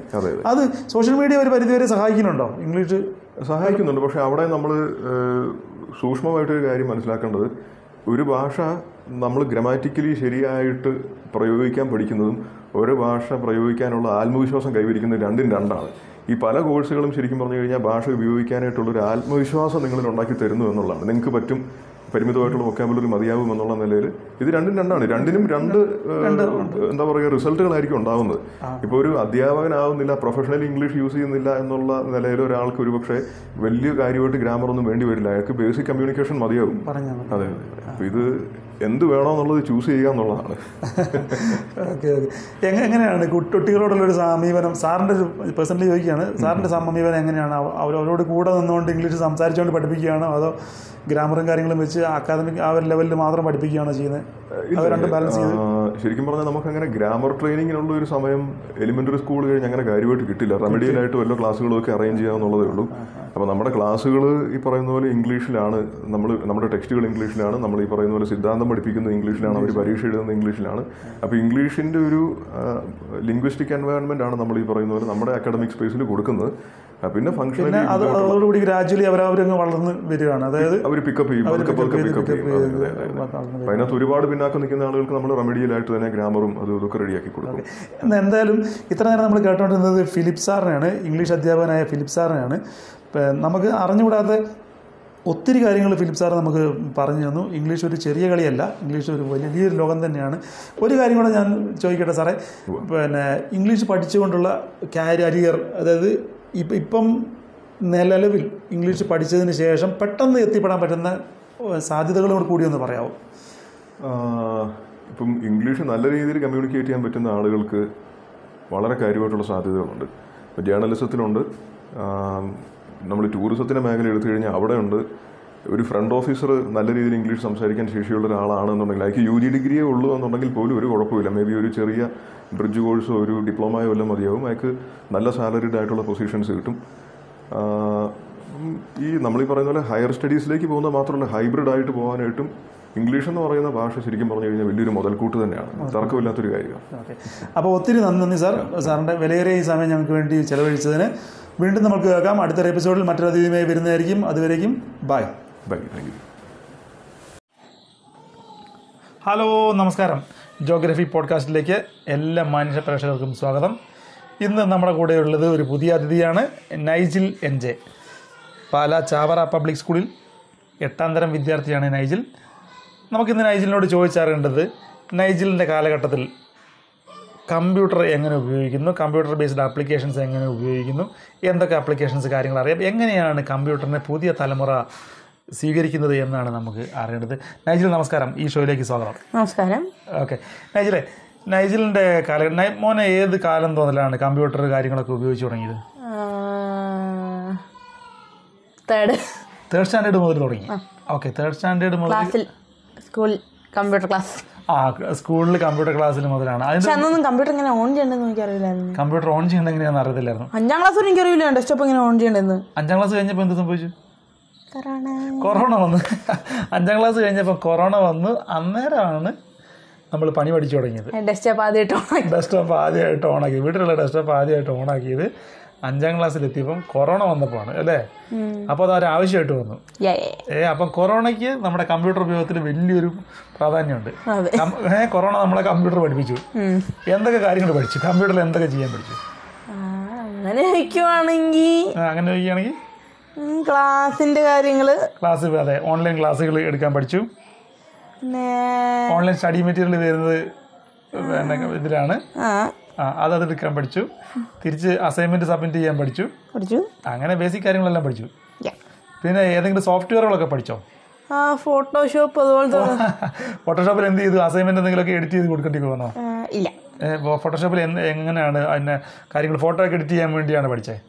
അത് സോഷ്യൽ മീഡിയ ഒരു പരിധിവരെ സഹായിക്കുന്നുണ്ടോ? ഇംഗ്ലീഷ് സഹായിക്കുന്നുണ്ട്. പക്ഷേ അവിടെ നമ്മൾ സൂക്ഷ്മമായിട്ടൊരു കാര്യം മനസ്സിലാക്കേണ്ടത്. ഒരു ഭാഷ നമ്മൾ ഗ്രമാറ്റിക്കലി ശരിയായിട്ട് പ്രയോഗിക്കാൻ പഠിക്കുന്നതും ഒരു ഭാഷ പ്രയോഗിക്കാനുള്ള ആത്മവിശ്വാസം കൈവരിക്കുന്നത് രണ്ടും രണ്ടാണ്. ഈ പല കോഴ്സുകളും ശരിക്കും പറഞ്ഞു കഴിഞ്ഞാൽ ഭാഷ ഉപയോഗിക്കാനായിട്ടുള്ളൊരു ആത്മവിശ്വാസം നിങ്ങളിൽ ഉണ്ടാക്കി തരുന്നു എന്നുള്ളതാണ്. നിങ്ങൾക്ക് പറ്റും പരിമിതമായിട്ടുള്ള വൊക്കാബുലറി മതിയാവും എന്നുള്ള നിലയിൽ ഇത് രണ്ടും രണ്ടാണ്. രണ്ടിനും രണ്ട് എന്താ പറയുക റിസൾട്ടുകളായിരിക്കും ഉണ്ടാവുന്നത്. ഇപ്പോൾ ഒരു അധ്യാപകനാവുന്നില്ല പ്രൊഫഷണലി ഇംഗ്ലീഷ് യൂസ് ചെയ്യുന്നില്ല എന്നുള്ള നിലയിൽ ഒരാൾക്ക് ഒരുപക്ഷെ വലിയ കാര്യമായിട്ട് ഗ്രാമർ ഒന്നും വേണ്ടി വരില്ല. അയാൾക്ക് ബേസിക് കമ്മ്യൂണിക്കേഷൻ മതിയാവും. അതെ അതെ ഇത് എന്ത് വേണമെന്നുള്ളത് ചൂസ് ചെയ്യുക എന്നുള്ളതാണ്. Okay okay. എങ്ങനെ എങ്ങനെയാണ്? കുട്ടി- കുട്ടികളോടുള്ള ഒരു സമീപനം സാറിന്റെ ഒരു പേഴ്സണലി ചോദിക്കുകയാണ്. സാറിന്റെ സമീപനം എങ്ങനെയാണ്? അവരവരോട് കൂടെ നിന്നുകൊണ്ട് ഇംഗ്ലീഷ് സംസാരിച്ചുകൊണ്ട് പഠിപ്പിക്കുകയാണോ? അതോ ഗ്രാമറും കാര്യങ്ങളും വെച്ച് അക്കാദമിക് ആ ഒരു ലെവലിൽ മാത്രം പഠിപ്പിക്കുകയാണോ ചെയ്യുന്നത്? അത് രണ്ടും ബാലൻസ് ചെയ്ത് ശരിക്കും പറഞ്ഞാൽ നമുക്ക് അങ്ങനെ ഗ്രാമർ ട്രെയിനിങ്ങിനുള്ള ഒരു സമയം എലിമെന്ററി സ്കൂൾ കഴിഞ്ഞ് അങ്ങനെ കാര്യമായിട്ട് കിട്ടില്ല. റെമഡിയലായിട്ട് വല്ല ക്ലാസ്സുകളും ഒക്കെ അറേഞ്ച് ചെയ്യാന്നുള്ളതേ ഉള്ളൂ. അപ്പോൾ നമ്മുടെ ക്ലാസ്സുകൾ ഈ പറയുന്ന പോലെ ഇംഗ്ലീഷിലാണ് നമ്മൾ നമ്മുടെ ടെക്സ്റ്റുകൾ ഇംഗ്ലീഷിലാണ് നമ്മൾ ഈ പറയുന്ന പോലെ സിദ്ധാന്തം പഠിപ്പിക്കുന്നത് ഇംഗ്ലീഷിലാണ് അവർ പരീക്ഷ എഴുതുന്നത് ഇംഗ്ലീഷിലാണ് അപ്പോൾ ഇംഗ്ലീഷിന്റെ ഒരു ലിംഗ്വിസ്റ്റിക് എൻവയോൺമെന്റ് ആണ് നമ്മൾ ഈ പറയുന്ന പോലെ നമ്മുടെ അക്കാഡമിക് സ്പേസിൽ കൊടുക്കുന്നത്. പിന്നെ ഫംഗ്ഷനലി അത് അതോടുകൂടി ഗ്രാജുവലി അവരവരങ്ങ് വളർന്ന് വരികയാണ്. അതായത് അവർ പിക്കപ്പ് ചെയ്യും അതിനകത്ത് ഒരുപാട് പിന്നാക്കം നിൽക്കുന്ന ആളുകൾക്ക് നമ്മൾ റെമഡിയലായിട്ട് തന്നെ ഗ്രാമറും അതും ഇതൊക്കെ റെഡിയാക്കി കൊടുക്കും. എന്നാൽ എന്തായാലും ഇത്ര നേരം നമ്മൾ കേട്ടുകൊണ്ടിരുന്നത് ഫിലിപ്പ് സാറിനെയാണ് ഇംഗ്ലീഷ് അധ്യാപകനായ ഫിലിപ്പ് സാറിനെയാണ്. നമുക്ക് അറിഞ്ഞുകൂടാത്ത ഒത്തിരി കാര്യങ്ങൾ ഫിലിപ്പ് സാർ നമുക്ക് പറഞ്ഞു തന്നു. ഇംഗ്ലീഷ് ഒരു ചെറിയ കളിയല്ല ഇംഗ്ലീഷ് ഒരു വലിയൊരു ലോകം തന്നെയാണ്. ഒരു കാര്യം കൂടെ ഞാൻ ചോദിക്കട്ടെ സാറേ പിന്നെ ഇംഗ്ലീഷ് പഠിച്ചുകൊണ്ടുള്ള കരിയർ അതായത് ഇപ്പം ഇപ്പം നിലവിൽ ഇംഗ്ലീഷ് പഠിച്ചതിന് ശേഷം പെട്ടെന്ന് എത്തിപ്പെടാൻ പറ്റുന്ന സാധ്യതകളോട് കൂടി ഒന്ന് പറയാമോ ഇപ്പം ഇംഗ്ലീഷ് നല്ല രീതിയിൽ കമ്മ്യൂണിക്കേറ്റ് ചെയ്യാൻ പറ്റുന്ന ആളുകൾക്ക് വളരെ കാര്യമായിട്ടുള്ള സാധ്യതകളുണ്ട്. ഇപ്പം ജേർണലിസത്തിലുണ്ട് നമ്മൾ ടൂറിസത്തിന്റെ മേഖല എടുത്തു കഴിഞ്ഞാൽ അവിടെയുണ്ട്. ഒരു ഫ്രണ്ട് ഓഫീസർ നല്ല രീതിയിൽ ഇംഗ്ലീഷ് സംസാരിക്കാൻ ശേഷിയുള്ള ഒരാളാണെന്നുണ്ടെങ്കിൽ അയക്ക് യു ജി ഡിഗ്രിയേ ഉള്ളൂ എന്നുണ്ടെങ്കിൽ പോലും ഒരു കുഴപ്പമില്ല. മേ ബി ഒരു ചെറിയ ബ്രിഡ്ജ് കോഴ്സോ ഒരു ഡിപ്ലോമയോ എല്ലാം മതിയാവും. അയാൾക്ക് നല്ല സാലറിഡ് ആയിട്ടുള്ള പൊസിഷൻസ് കിട്ടും. ഈ നമ്മളീ പറയുന്ന പോലെ ഹയർ സ്റ്റഡീസിലേക്ക് പോകുന്നത് മാത്രമല്ല ഹൈബ്രിഡ് ആയിട്ട് പോകാനായിട്ടും ഇംഗ്ലീഷ് എന്ന് പറയുന്ന ഭാഷ ശരിക്കും പറഞ്ഞു കഴിഞ്ഞാൽ വലിയൊരു മുതൽക്കൂട്ട് തന്നെയാണ്. തർക്കമില്ലാത്തൊരു കാര്യമാണ്. അപ്പോൾ ഒത്തിരി നന്ദി നന്ദി സാർ. സാറിന്റെ വിലയേറിയ ഈ സമയം ഞങ്ങൾക്ക് വേണ്ടി ചെലവഴിച്ചതിന്. വീണ്ടും നമുക്ക് കേൾക്കാം. അടുത്തൊരു എപ്പിസോഡിൽ മറ്റൊരു അതിഥിയുമായി വരുന്നതായിരിക്കും. അതുവരേക്കും bye bye. Thank you hello നമസ്കാരം. ജോഗ്രഫി പോഡ്കാസ്റ്റിലേക്ക് എല്ലാ മാനുഷ്യ പ്രേക്ഷകർക്കും സ്വാഗതം. ഇന്ന് നമ്മുടെ കൂടെയുള്ളത് ഒരു പുതിയ അതിഥിയാണ് Nigel N J. Pala Chavara public സ്കൂളിൽ എട്ടാം തരം വിദ്യാർത്ഥിയാണ് നൈജിൽ. നമുക്കിന്ന് നൈജിലിനോട് ചോദിച്ചറിയേണ്ടത് നൈജിലിന്റെ കാലഘട്ടത്തിൽ കമ്പ്യൂട്ടർ എങ്ങനെ ഉപയോഗിക്കുന്നു? കമ്പ്യൂട്ടർ ബേസ്ഡ് ആപ്ലിക്കേഷൻസ് എങ്ങനെ ഉപയോഗിക്കുന്നു? എന്തൊക്കെ ആപ്ലിക്കേഷൻസ് കാര്യങ്ങൾ അറിയാം? എങ്ങനെയാണ് കമ്പ്യൂട്ടറിനെ പുതിയ തലമുറ സ്വീകരിക്കുന്നത് എന്നാണ് നമുക്ക് അറിയേണ്ടത്. നൈജിൽ നമസ്കാരം. ഈ ഷോയിലേക്ക് സ്വാഗതം. നമസ്കാരം. ഓക്കെ. നൈജിലെ നൈജിലിന്റെ കാലഘട്ടം മോനെ ഏത് കാലം തോന്നലാണ് കമ്പ്യൂട്ടർ കാര്യങ്ങളൊക്കെ ഉപയോഗിച്ച് തുടങ്ങിയത്? തേർഡ് തേർഡ് സ്റ്റാൻഡേർഡ് മുതൽ തുടങ്ങി. ഓക്കെ തേർഡ് സ്റ്റാൻഡേർഡ് മുതൽ സ്കൂൾ കമ്പ്യൂട്ടർ ക്ലാസ്. ആ സ്കൂളിൽ കമ്പ്യൂട്ടർ ക്ലാസ്സിൽ മുതലാണ്. അന്നൊന്നും കമ്പ്യൂട്ടർ ഇങ്ങനെ ഓൺ ചെയ്യണ്ടെന്ന് എനിക്ക് അറിയില്ലായിരുന്നു കമ്പ്യൂട്ടർ ഓൺ ചെയ്യേണ്ട എങ്ങനെയാണെന്ന് അറിയത്തില്ലായിരുന്നു. അഞ്ചാം ക്ലാസ് വരെ എനിക്ക് അറിയില്ല ഡെസ്ക്ടോപ്പ് ഇങ്ങനെ ഓൺ ചെയ്യണ്ടെന്ന്. അഞ്ചാം ക്ലാസ് കഴിഞ്ഞപ്പോൾ എന്ത് സംഭവിച്ചു? കൊറോണ. വന്ന്. അഞ്ചാം ക്ലാസ് കഴിഞ്ഞപ്പോൾ കൊറോണ വന്ന് അന്നേരമാണ് നമ്മൾ പണി പഠിച്ചു തുടങ്ങിയത്. ഡെസ്ക്ടോപ്പ് ആദ്യമായിട്ട് ഡെസ്ക്ടോപ്പ് ആദ്യമായിട്ട് ഓണാക്കി വീട്ടിലുള്ള ഡെസ്ക്ടോപ്പ് ആദ്യമായിട്ട് ഓണാക്കിയത് അഞ്ചാം ക്ലാസ്സിൽ എത്തിയപ്പം കൊറോണ വന്നപ്പോഴാണ് അല്ലേ? അപ്പോൾ അത് ഒരു ആവശ്യമായിട്ട് വന്നു. ഏ അപ്പം കൊറോണയ്ക്ക് നമ്മുടെ കമ്പ്യൂട്ടർ ഉപയോഗത്തിൽ വലിയൊരു പ്രാധാന്യമുണ്ട്. കൊറോണ നമ്മളെ കമ്പ്യൂട്ടർ പഠിപ്പിച്ചു. എന്തൊക്കെ കാര്യങ്ങൾ പഠിച്ചു? കമ്പ്യൂട്ടറിൽ എന്തൊക്കെ ചെയ്യാൻ പഠിച്ചു? അങ്ങനെ വയ്ക്കുവാണെങ്കിൽ അങ്ങനെ വയ്ക്കുകയാണെങ്കിൽ ക്ലാസിന്റെ കാര്യങ്ങൾ ക്ലാസ് അതെ ഓൺലൈൻ ക്ലാസ്സുകൾ എടുക്കാൻ പഠിച്ചു. ഓൺലൈൻ സ്റ്റഡി മെറ്റീരിയൽ വരുന്നത് ഇതിലാണ്. അതെടുക്കാൻ പഠിച്ചു. തിരിച്ച് അസൈൻമെന്റ് സബ്മിറ്റ് ചെയ്യാൻ പഠിച്ചു. പഠിച്ചു? അങ്ങനെ ബേസിക് കാര്യങ്ങളെല്ലാം പഠിച്ചു. പിന്നെ ഏതെങ്കിലും സോഫ്റ്റ്വെയറുകളൊക്കെ പഠിച്ചോ? ഫോട്ടോഷോപ്പ് അതുപോലെ ഫോട്ടോഷോപ്പിൽ എന്ത് ചെയ്തു? അസൈൻമെന്റ് എന്തെങ്കിലുമൊക്കെ എഡിറ്റ് ചെയ്ത് കൊടുക്കേണ്ടി വന്നോ? ഇല്ല. ഫോട്ടോഷോപ്പിൽ എങ്ങനെയാണ് അതിനെ കാര്യങ്ങൾ ഫോട്ടോ ഒക്കെ എഡിറ്റ് ചെയ്യാൻ വേണ്ടിയാണ് പഠിച്ചത്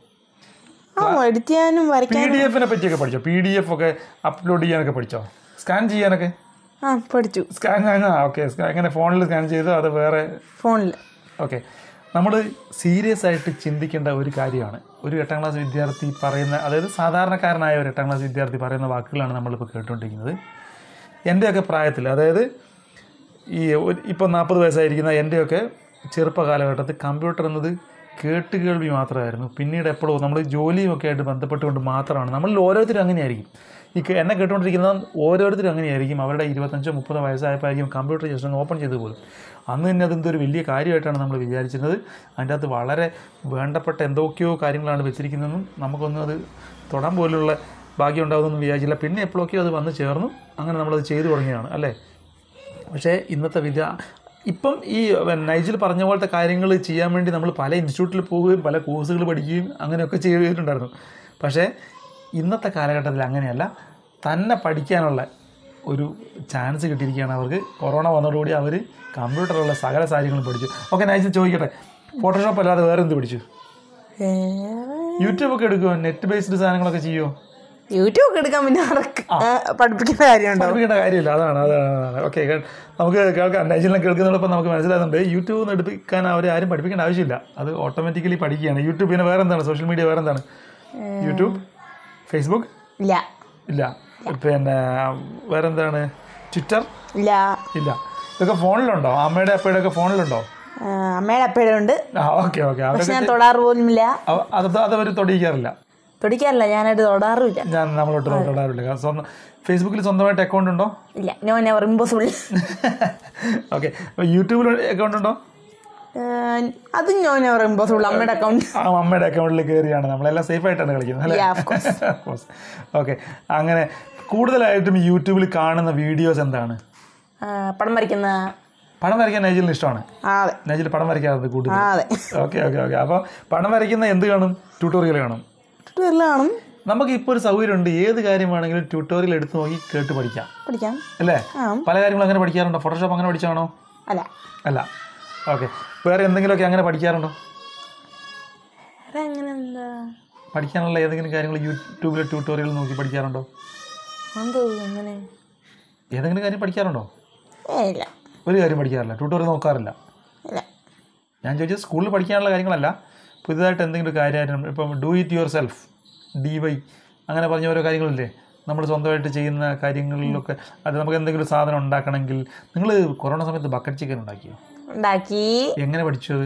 എഡിറ്റ് ചെയ്യാനും പി വരയ്ക്കാനും. ഡി എഫിനെ പറ്റിയൊക്കെ പഠിച്ചോ? പി ഡി എഫ് ഒക്കെ അപ്ലോഡ് ചെയ്യാനൊക്കെ പഠിച്ചോ? സ്കാൻ ചെയ്യാനൊക്കെ? ആ പഠിച്ചു. സ്കാൻ ആ ഓക്കെ എങ്ങനെ ഫോണിൽ സ്കാൻ ചെയ്തോ? അത് വേറെ? ഫോണിൽ ഓക്കെ. നമ്മൾ സീരിയസ് ആയിട്ട് ചിന്തിക്കേണ്ട ഒരു കാര്യമാണ്. ഒരു എട്ടാം ക്ലാസ് വിദ്യാർത്ഥി പറയുന്ന അതായത് സാധാരണക്കാരനായ ഒരു എട്ടാം ക്ലാസ് വിദ്യാർത്ഥി പറയുന്ന വാക്കുകളാണ് നമ്മളിപ്പോൾ കേട്ടുകൊണ്ടിരിക്കുന്നത് എന്റെയൊക്കെ പ്രായത്തിൽ അതായത് ഈ ഇപ്പോൾ നാൽപ്പത് വയസ്സായിരിക്കുന്ന എന്റെയൊക്കെ ചെറുപ്പ കാലഘട്ടത്തിൽ കമ്പ്യൂട്ടർ എന്നത് കേട്ട് കേൾവി മാത്രമായിരുന്നു. പിന്നീട് എപ്പോഴും നമ്മൾ ജോലിയുമൊക്കെ ആയിട്ട് ബന്ധപ്പെട്ടുകൊണ്ട് മാത്രമാണ്. നമ്മളിൽ ഓരോരുത്തരും അങ്ങനെയായിരിക്കും. ഈ എന്നെ കേട്ടുകൊണ്ടിരിക്കുന്ന ഓരോരുത്തരും അങ്ങനെയായിരിക്കും അവരുടെ ഇരുപത്തഞ്ചോ മുപ്പതോ വയസ്സായപ്പോഴായിരിക്കും കമ്പ്യൂട്ടർ ജസ്റ്റ് ഒന്ന് ഓപ്പൺ ചെയ്ത് പോലും. അന്ന് തന്നെ അതെന്തൊരു വലിയ കാര്യമായിട്ടാണ് നമ്മൾ വിചാരിച്ചിരുന്നത്. അതിന്റെ അകത്ത് വളരെ വേണ്ടപ്പെട്ട എന്തൊക്കെയോ കാര്യങ്ങളാണ് വെച്ചിരിക്കുന്നതെന്നും നമുക്കൊന്നും അത് തൊടാൻ പോലുള്ള ഭാഗ്യം ഉണ്ടാകുമെന്നൊന്നും വിചാരിച്ചില്ല. പിന്നെ എപ്പോഴൊക്കെയോ അത് വന്ന് ചേർന്നു. അങ്ങനെ നമ്മളത് ചെയ്തു തുടങ്ങിയതാണ് അല്ലേ? പക്ഷേ ഇന്നത്തെ വിദ്യ ഇപ്പം ഈ നൈജിൽ പറഞ്ഞ പോലത്തെ കാര്യങ്ങൾ ചെയ്യാൻ വേണ്ടി നമ്മൾ പല ഇൻസ്റ്റിറ്റ്യൂട്ടിൽ പോവുകയും പല കോഴ്സുകൾ പഠിക്കുകയും അങ്ങനെയൊക്കെ ചെയ്തിട്ടുണ്ടായിരുന്നു. പക്ഷേ ഇന്നത്തെ കാലഘട്ടത്തിൽ അങ്ങനെയല്ല. തന്നെ പഠിക്കാനുള്ള ഒരു ചാൻസ് കിട്ടിയിരിക്കുകയാണ് അവർക്ക്. കൊറോണ വന്നതോടുകൂടി അവർ കമ്പ്യൂട്ടറിലുള്ള സകല കാര്യങ്ങളും പഠിച്ചു. ഓക്കെ നൈസ് ചോദിക്കട്ടെ? ഫോട്ടോഷോപ്പ് അല്ലാതെ വേറെ എന്ത് പഠിച്ചു? യൂട്യൂബ് യൂട്യൂബൊക്കെ എടുക്കുമോ നെറ്റ് ബേസ്ഡ് സാധനങ്ങളൊക്കെ ചെയ്യുമോ യൂട്യൂബ് ഒക്കെ എടുക്കാൻ പിന്നെ പഠിപ്പിക്കുന്ന കാര്യമുണ്ടോ? പഠിപ്പിക്കേണ്ട കാര്യമില്ല. അതാണ് അതാണ് ഓക്കെ നമുക്ക് കേൾക്കാം. നൈജിലിനെ കേൾക്കുന്നതോടൊപ്പം നമുക്ക് മനസ്സിലാകുന്നുണ്ട്. യൂട്യൂബ് നിന്ന് എടുപ്പിക്കാൻ അവരെ ആരും പഠിപ്പിക്കേണ്ട ആവശ്യമില്ല. അത് ഓട്ടോമാറ്റിക്കലി പഠിക്കുകയാണ്. യൂട്യൂബ് പിന്നെ വേറെ എന്താണ് സോഷ്യൽ മീഡിയ വേറെ എന്താണ് യൂട്യൂബ് ഫേസ്ബുക്ക് ഇല്ല. ഇല്ല. പിന്നെ വേറെ എന്താണ് ട്വിറ്റർ ഇല്ല. ഇല്ല. ഇതൊക്കെ ഫോണിലുണ്ടോ? അമ്മയുടെ അപ്പയുടെ ഒക്കെ ഫോണിലുണ്ടോ? അമ്മയുടെ അപ്പയുടെ ഉണ്ട്. Okay okay. പക്ഷെ ഞാൻ തൊടാറ് പോലുമില്ല. അത് അത് അവർ തൊടിയിക്കാറില്ല. തൊടിക്കാറില്ല. ഞാനത് തൊടാറില്ല ഞാൻ നമ്മളോട്ട് തൊടാറില്ല സ്വന്തം ഫേസ്ബുക്കിൽ സ്വന്തമായിട്ട് അക്കൗണ്ട് ഉണ്ടോ? ഇല്ല. No never impossible okay. യൂട്യൂബിൽ അക്കൗണ്ട് ഉണ്ടോ? അത് ഞാൻ ഇമ്പോസിബിൾ അമ്മയുടെ അക്കൗണ്ട് അമ്മയുടെ അക്കൗണ്ടിൽ കയറിയാണ് നമ്മളെല്ലാം സേഫ് ആയിട്ടാണ് കളിക്കുന്നത്. ഓക്കെ അങ്ങനെ കൂടുതലായിട്ടും യൂട്യൂബിൽ കാണുന്ന വീഡിയോസ് എന്താണ്? പടം വരയ്ക്കുന്ന പടം വരയ്ക്കാൻ നൈജിലിന് ഇഷ്ടമാണ്. നൈജിൽ പടം വരയ്ക്കാറുണ്ട് കൂടുതൽ. ഓക്കെ ഓക്കെ ഓക്കെ അപ്പോൾ പടം വരയ്ക്കുന്ന എന്ത് കാണും? ട്യൂട്ടോറിയൽ കാണും. ട്യൂട്ടോറിയൽ കാണും. നമുക്ക് ഇപ്പോൾ ഒരു സൗകര്യമുണ്ട്. ഏത് കാര്യം വേണമെങ്കിലും ട്യൂട്ടോറിയൽ എടുത്ത് നോക്കി കേട്ട് പഠിക്കാം. പഠിക്കാം. അല്ലേ? പല കാര്യങ്ങളും അങ്ങനെ പഠിക്കാറുണ്ടോ? ഫോട്ടോഷോപ്പ് അങ്ങനെ പഠിച്ചാണോ? അല്ല. അല്ല. ഓക്കെ വേറെ എന്തെങ്കിലുമൊക്കെ അങ്ങനെ പഠിക്കാറുണ്ടോ? പഠിക്കാനുള്ള ഏതെങ്കിലും കാര്യങ്ങൾ യൂട്യൂബിലെ ട്യൂട്ടോറിയൽ നോക്കി പഠിക്കാറുണ്ടോ? ഏതെങ്കിലും കാര്യം പഠിക്കാറുണ്ടോ? ഒരു കാര്യം പഠിക്കാറില്ല. ട്യൂട്ടോറിയൽ നോക്കാറില്ല. ഞാൻ ചോദിച്ചത് സ്കൂളിൽ പഠിക്കാനുള്ള കാര്യങ്ങളല്ല. പുതിയതായിട്ട് എന്തെങ്കിലും കാര്യമായിരുന്നു ഇപ്പം do it yourself D Y അങ്ങനെ പറഞ്ഞ ഓരോ കാര്യങ്ങളില്ലേ? നമ്മൾ സ്വന്തമായിട്ട് ചെയ്യുന്ന കാര്യങ്ങളിലൊക്കെ അത് നമുക്ക് എന്തെങ്കിലും സാധനം ഉണ്ടാക്കണമെങ്കിൽ നിങ്ങൾ കൊറോണ സമയത്ത് ബക്കറ്റ് ചിക്കൻ ഉണ്ടാക്കിയോ? ഉണ്ടാക്കി എങ്ങനെ പഠിച്ചു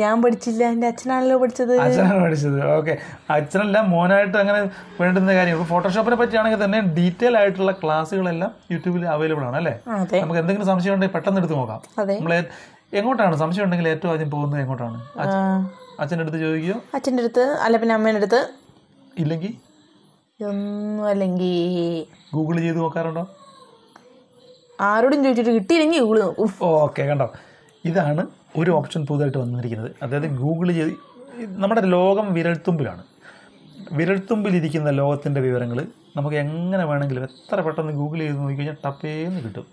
ഞാൻ പഠിച്ചില്ല. എന്റെ അച്ഛനാണല്ലോ പഠിച്ചത്. അച്ഛനാണ് പഠിച്ചത്. ഓക്കെ. അച്ഛനല്ല മോനായിട്ട് അങ്ങനെ വേണ്ടുന്ന കാര്യം ഇപ്പോൾ ഫോട്ടോഷോപ്പിനെ പറ്റിയാണെങ്കിൽ തന്നെ ഡീറ്റെയിൽ ആയിട്ടുള്ള ക്ലാസ്സുകളെല്ലാം യൂട്യൂബിൽ അവൈലബിൾ ആണ് അല്ലേ? നമുക്ക് എന്തെങ്കിലും സംശയം ഉണ്ടെങ്കിൽ പെട്ടെന്ന് എടുത്ത് നോക്കാം. നമ്മൾ എങ്ങോട്ടാണ്? സംശയം ഉണ്ടെങ്കിൽ ഏറ്റവും ആദ്യം പോകുന്നത് എങ്ങോട്ടാണ്? അച്ഛന്റെ അടുത്ത് ചോദിക്കുകയോ അച്ഛന്റെ അടുത്ത് അല്ല പിന്നെ അമ്മേന്റെ അടുത്ത്. ഇല്ലെങ്കിൽ? ഒന്നും അല്ലെങ്കിൽ ഗൂഗിൾ ചെയ്ത് നോക്കാറുണ്ടോ? ആരോടും ചോദിച്ചിട്ട് കിട്ടിയില്ലെങ്കിൽ ഗൂഗിൾ നോക്കും. ഓക്കെ കണ്ടോ? ഇതാണ് ഒരു ഓപ്ഷൻ പുതുതായിട്ട് വന്നിരിക്കുന്നത്. അതായത് ഗൂഗിൾ ചെയ്ത് നമ്മുടെ ലോകം വിരൽത്തുമ്പിലാണ്. വിരൽത്തുമ്പിലിരിക്കുന്ന ലോകത്തിന്റെ വിവരങ്ങൾ നമുക്ക് എങ്ങനെ വേണമെങ്കിലും എത്ര പെട്ടെന്ന് ഗൂഗിൾ ചെയ്ത് നോക്കിക്കഴിഞ്ഞാൽ ടപ്പേന്ന് കിട്ടും.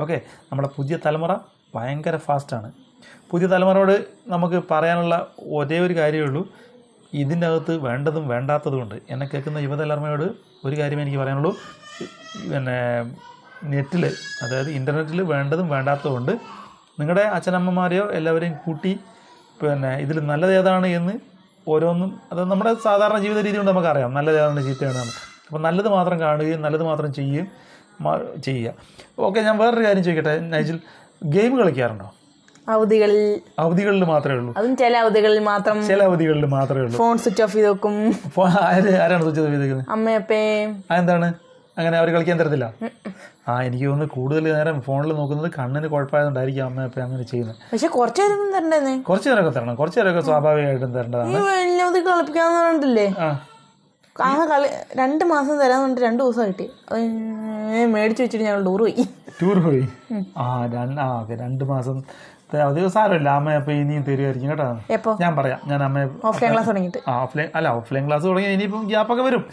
ഓക്കെ നമ്മുടെ പുതിയ തലമുറ ഭയങ്കര ഫാസ്റ്റാണ് പുതിയ തലമുറയോട് നമുക്ക് പറയാനുള്ള ഒരേ ഒരു കാര്യമേ ഉള്ളൂ. ഇതിന്റെ അകത്ത് വേണ്ടതും വേണ്ടാത്തതും ഉണ്ട്. എന്നെ കേൾക്കുന്ന യുവതലമുറയോട് ഒരു കാര്യം എനിക്ക് പറയാനുള്ളൂ. പിന്നെ നെറ്റിൽ അതായത് ഇന്റർനെറ്റിൽ വേണ്ടതും വേണ്ടാത്തതും ഉണ്ട്. നിങ്ങളുടെ അച്ഛനമ്മമാരെയോ എല്ലാവരെയും കൂട്ടി പിന്നെ ഇതിൽ നല്ലത് ഏതാണ് എന്ന് ഓരോന്നും അത് നമ്മുടെ സാധാരണ ജീവിത രീതി കൊണ്ട് നമുക്കറിയാം. നല്ലത് ഏതാണ് ചീത്തയാണ്. അപ്പോൾ നല്ലത് മാത്രം കാണുകയും നല്ലത് മാത്രം ചെയ്യുകയും ചെയ്യുക. ഓക്കെ ഞാൻ വേറൊരു കാര്യം ചോദിക്കട്ടെ? Nigel game കളിക്കാറുണ്ടോ? അവധികളിൽ. അവധികളിൽ മാത്രമേ ഉള്ളൂ. അതും ചില അവധികളിൽ മാത്രം ചില അവധികളിൽ മാത്രമേ ഉള്ളൂ. ഫോൺ സ്വിച്ച് ഓഫ് ചെയ്ത് വെക്കും. ആരാണ് സ്വിച്ച് ഓഫ് ചെയ്ത് വെക്കുന്നത് അമ്മയപ്പേ. അതെന്താണ്? അങ്ങനെ അവർ കളിക്കാൻ തരത്തില്ല. ആ എനിക്ക് തോന്നുന്നു കൂടുതൽ നേരം ഫോണിൽ നോക്കുന്നത് കണ്ണിന് കുഴപ്പമായതുകൊണ്ടായിരിക്കും അമ്മ അപ്പം അങ്ങനെ ചെയ്യുന്നത് പക്ഷെ കുറച്ചു നേരം തരണ്ടേ കുറച്ച് നേരമൊക്കെ തരണം. കുറച്ച് നേരമൊക്കെ സ്വാഭാവികമായിട്ടും തരേണ്ടതാണ്. കളിപ്പിക്കാന്ന് പറഞ്ഞിട്ടില്ലേ? ആ. കളി രണ്ട് മാസം തരാൻ പറഞ്ഞിട്ട് രണ്ട് ദിവസം കിട്ടി. മേടിച്ചു വെച്ചിട്ട് ഞങ്ങൾ ടൂർ പോയി. ടൂർ പോയി? ആ രണ്ട് ആ ഓക്കെ. രണ്ട് മാസം അത് സാരമില്ല. അമ്മ അപ്പൊ ഇനിയും തരുമായിരിക്കും കേട്ടോ. ഞാൻ പറയാം. ഞാൻ അമ്മയെ ഓഫ്ലൈൻ ക്ലാസ് തുടങ്ങിയിട്ട്. ആ ഓഫ്ലൈൻ അല്ല ഓഫ്ലൈൻ ക്ലാസ് തുടങ്ങി ഇനിയിപ്പം ഗ്യാപ്പൊക്കെ വരും.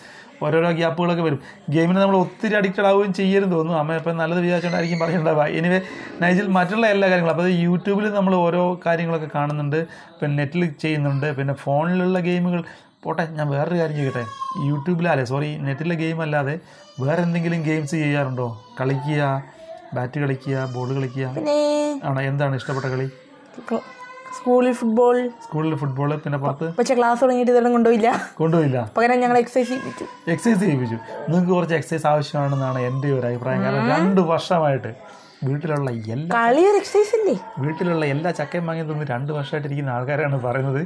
ഓരോരോ ഗ്യാപ്പുകളൊക്കെ വരും. ഗെയിമിന് നമ്മൾ ഒത്തിരി അഡിക്റ്റഡ് ആവുകയും ചെയ്യരുത്. തോന്നുന്നു അമ്മ ഇപ്പം നല്ലത് വിചാരിച്ചുകൊണ്ടായിരിക്കും പറയുന്നുണ്ടാവുക എനിവേ നൈജിൽ മറ്റുള്ള എല്ലാ കാര്യങ്ങളും അപ്പോൾ യൂട്യൂബിൽ നമ്മൾ ഓരോ കാര്യങ്ങളൊക്കെ കാണുന്നുണ്ട്. പിന്നെ നെറ്റിൽ ചെയ്യുന്നുണ്ട്. പിന്നെ ഫോണിലുള്ള ഗെയിമുകൾ പോട്ടെ ഞാൻ വേറൊരു കാര്യം ചെയ്യട്ടെ യൂട്യൂബിലല്ലേ സോറി നെറ്റിലെ ഗെയിം അല്ലാതെ വേറെ എന്തെങ്കിലും ഗെയിംസ് ചെയ്യാറുണ്ടോ? കളിക്കുക ബാറ്റ് കളിക്കുക ബോൾ കളിക്കുക. ആണോ? എന്താണ് ഇഷ്ടപ്പെട്ട കളി? സ്കൂളിൽ ഫുട്ബോൾ സ്കൂളിൽ ഫുട്ബോൾ പിന്നെ പുറത്ത്? പക്ഷെ ക്ലാസ് തുടങ്ങിയിട്ട് ഇതെല്ലാം കൊണ്ടുപോയില്ല. കൊണ്ടുപോയില്ല? പകരം ഞങ്ങൾ എക്സസൈസ് ചെയ്യിപ്പിച്ചു. എക്സസൈസ് ചെയ്യിപ്പിച്ചു. നിങ്ങൾക്ക് കുറച്ച് എക്സസൈസ് ആവശ്യമാണെന്നാണ് എന്റെ ഒരു അഭിപ്രായം. കാരണം രണ്ട് വർഷമായിട്ട് വീട്ടിലുള്ള എല്ലാ കളിയൊരു എക്സസൈസ് അല്ലേ? വീട്ടിലുള്ള എല്ലാ ചക്കയും വാങ്ങി തന്ന് രണ്ട് വർഷമായിട്ട് ഇരിക്കുന്ന ആൾക്കാരാണ് പറയുന്നത്.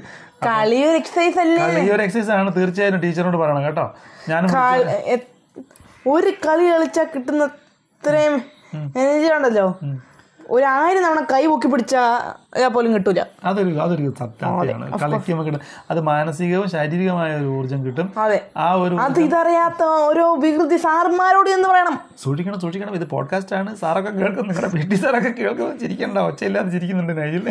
കളിയൊരു എക്സസൈസ് അല്ലേ? കളിയൊരു എക്സസൈസ് ആണ്. തീർച്ചയായും ടീച്ചറിനോട് പറയണം കേട്ടോ. ഞാൻ ഒരു കളി കളിച്ചാൽ കിട്ടുന്ന അത്രയും എനർജി ഉണ്ടല്ലോ. ഒരായിരം തവണ കൈ പൊക്കി പിടിച്ചാൽ പോലും കിട്ടൂല. അതൊരു അതൊരു സത്യമാണ് കിട്ടും. അത് മാനസികവും ശാരീരികമായ ഒരു ഊർജം കിട്ടും. അതെ. ആ ഒരു അത് ഇതറിയാത്ത ഓരോ വികൃതി സാർമാരോട് എന്ന് പറയണം. സൂക്ഷിക്കണം സൂക്ഷിക്കണം. ഇത് പോഡ്കാസ്റ്റ് ആണ്. സാറൊക്കെ കേൾക്കും നിങ്ങളുടെ പി ടി സാറൊക്കെ കേൾക്കുമ്പോൾ ചിരിക്കണ്ട. ഒച്ചയില്ലാതെ ചിരിക്കുന്നുണ്ട് നൈജിൽ.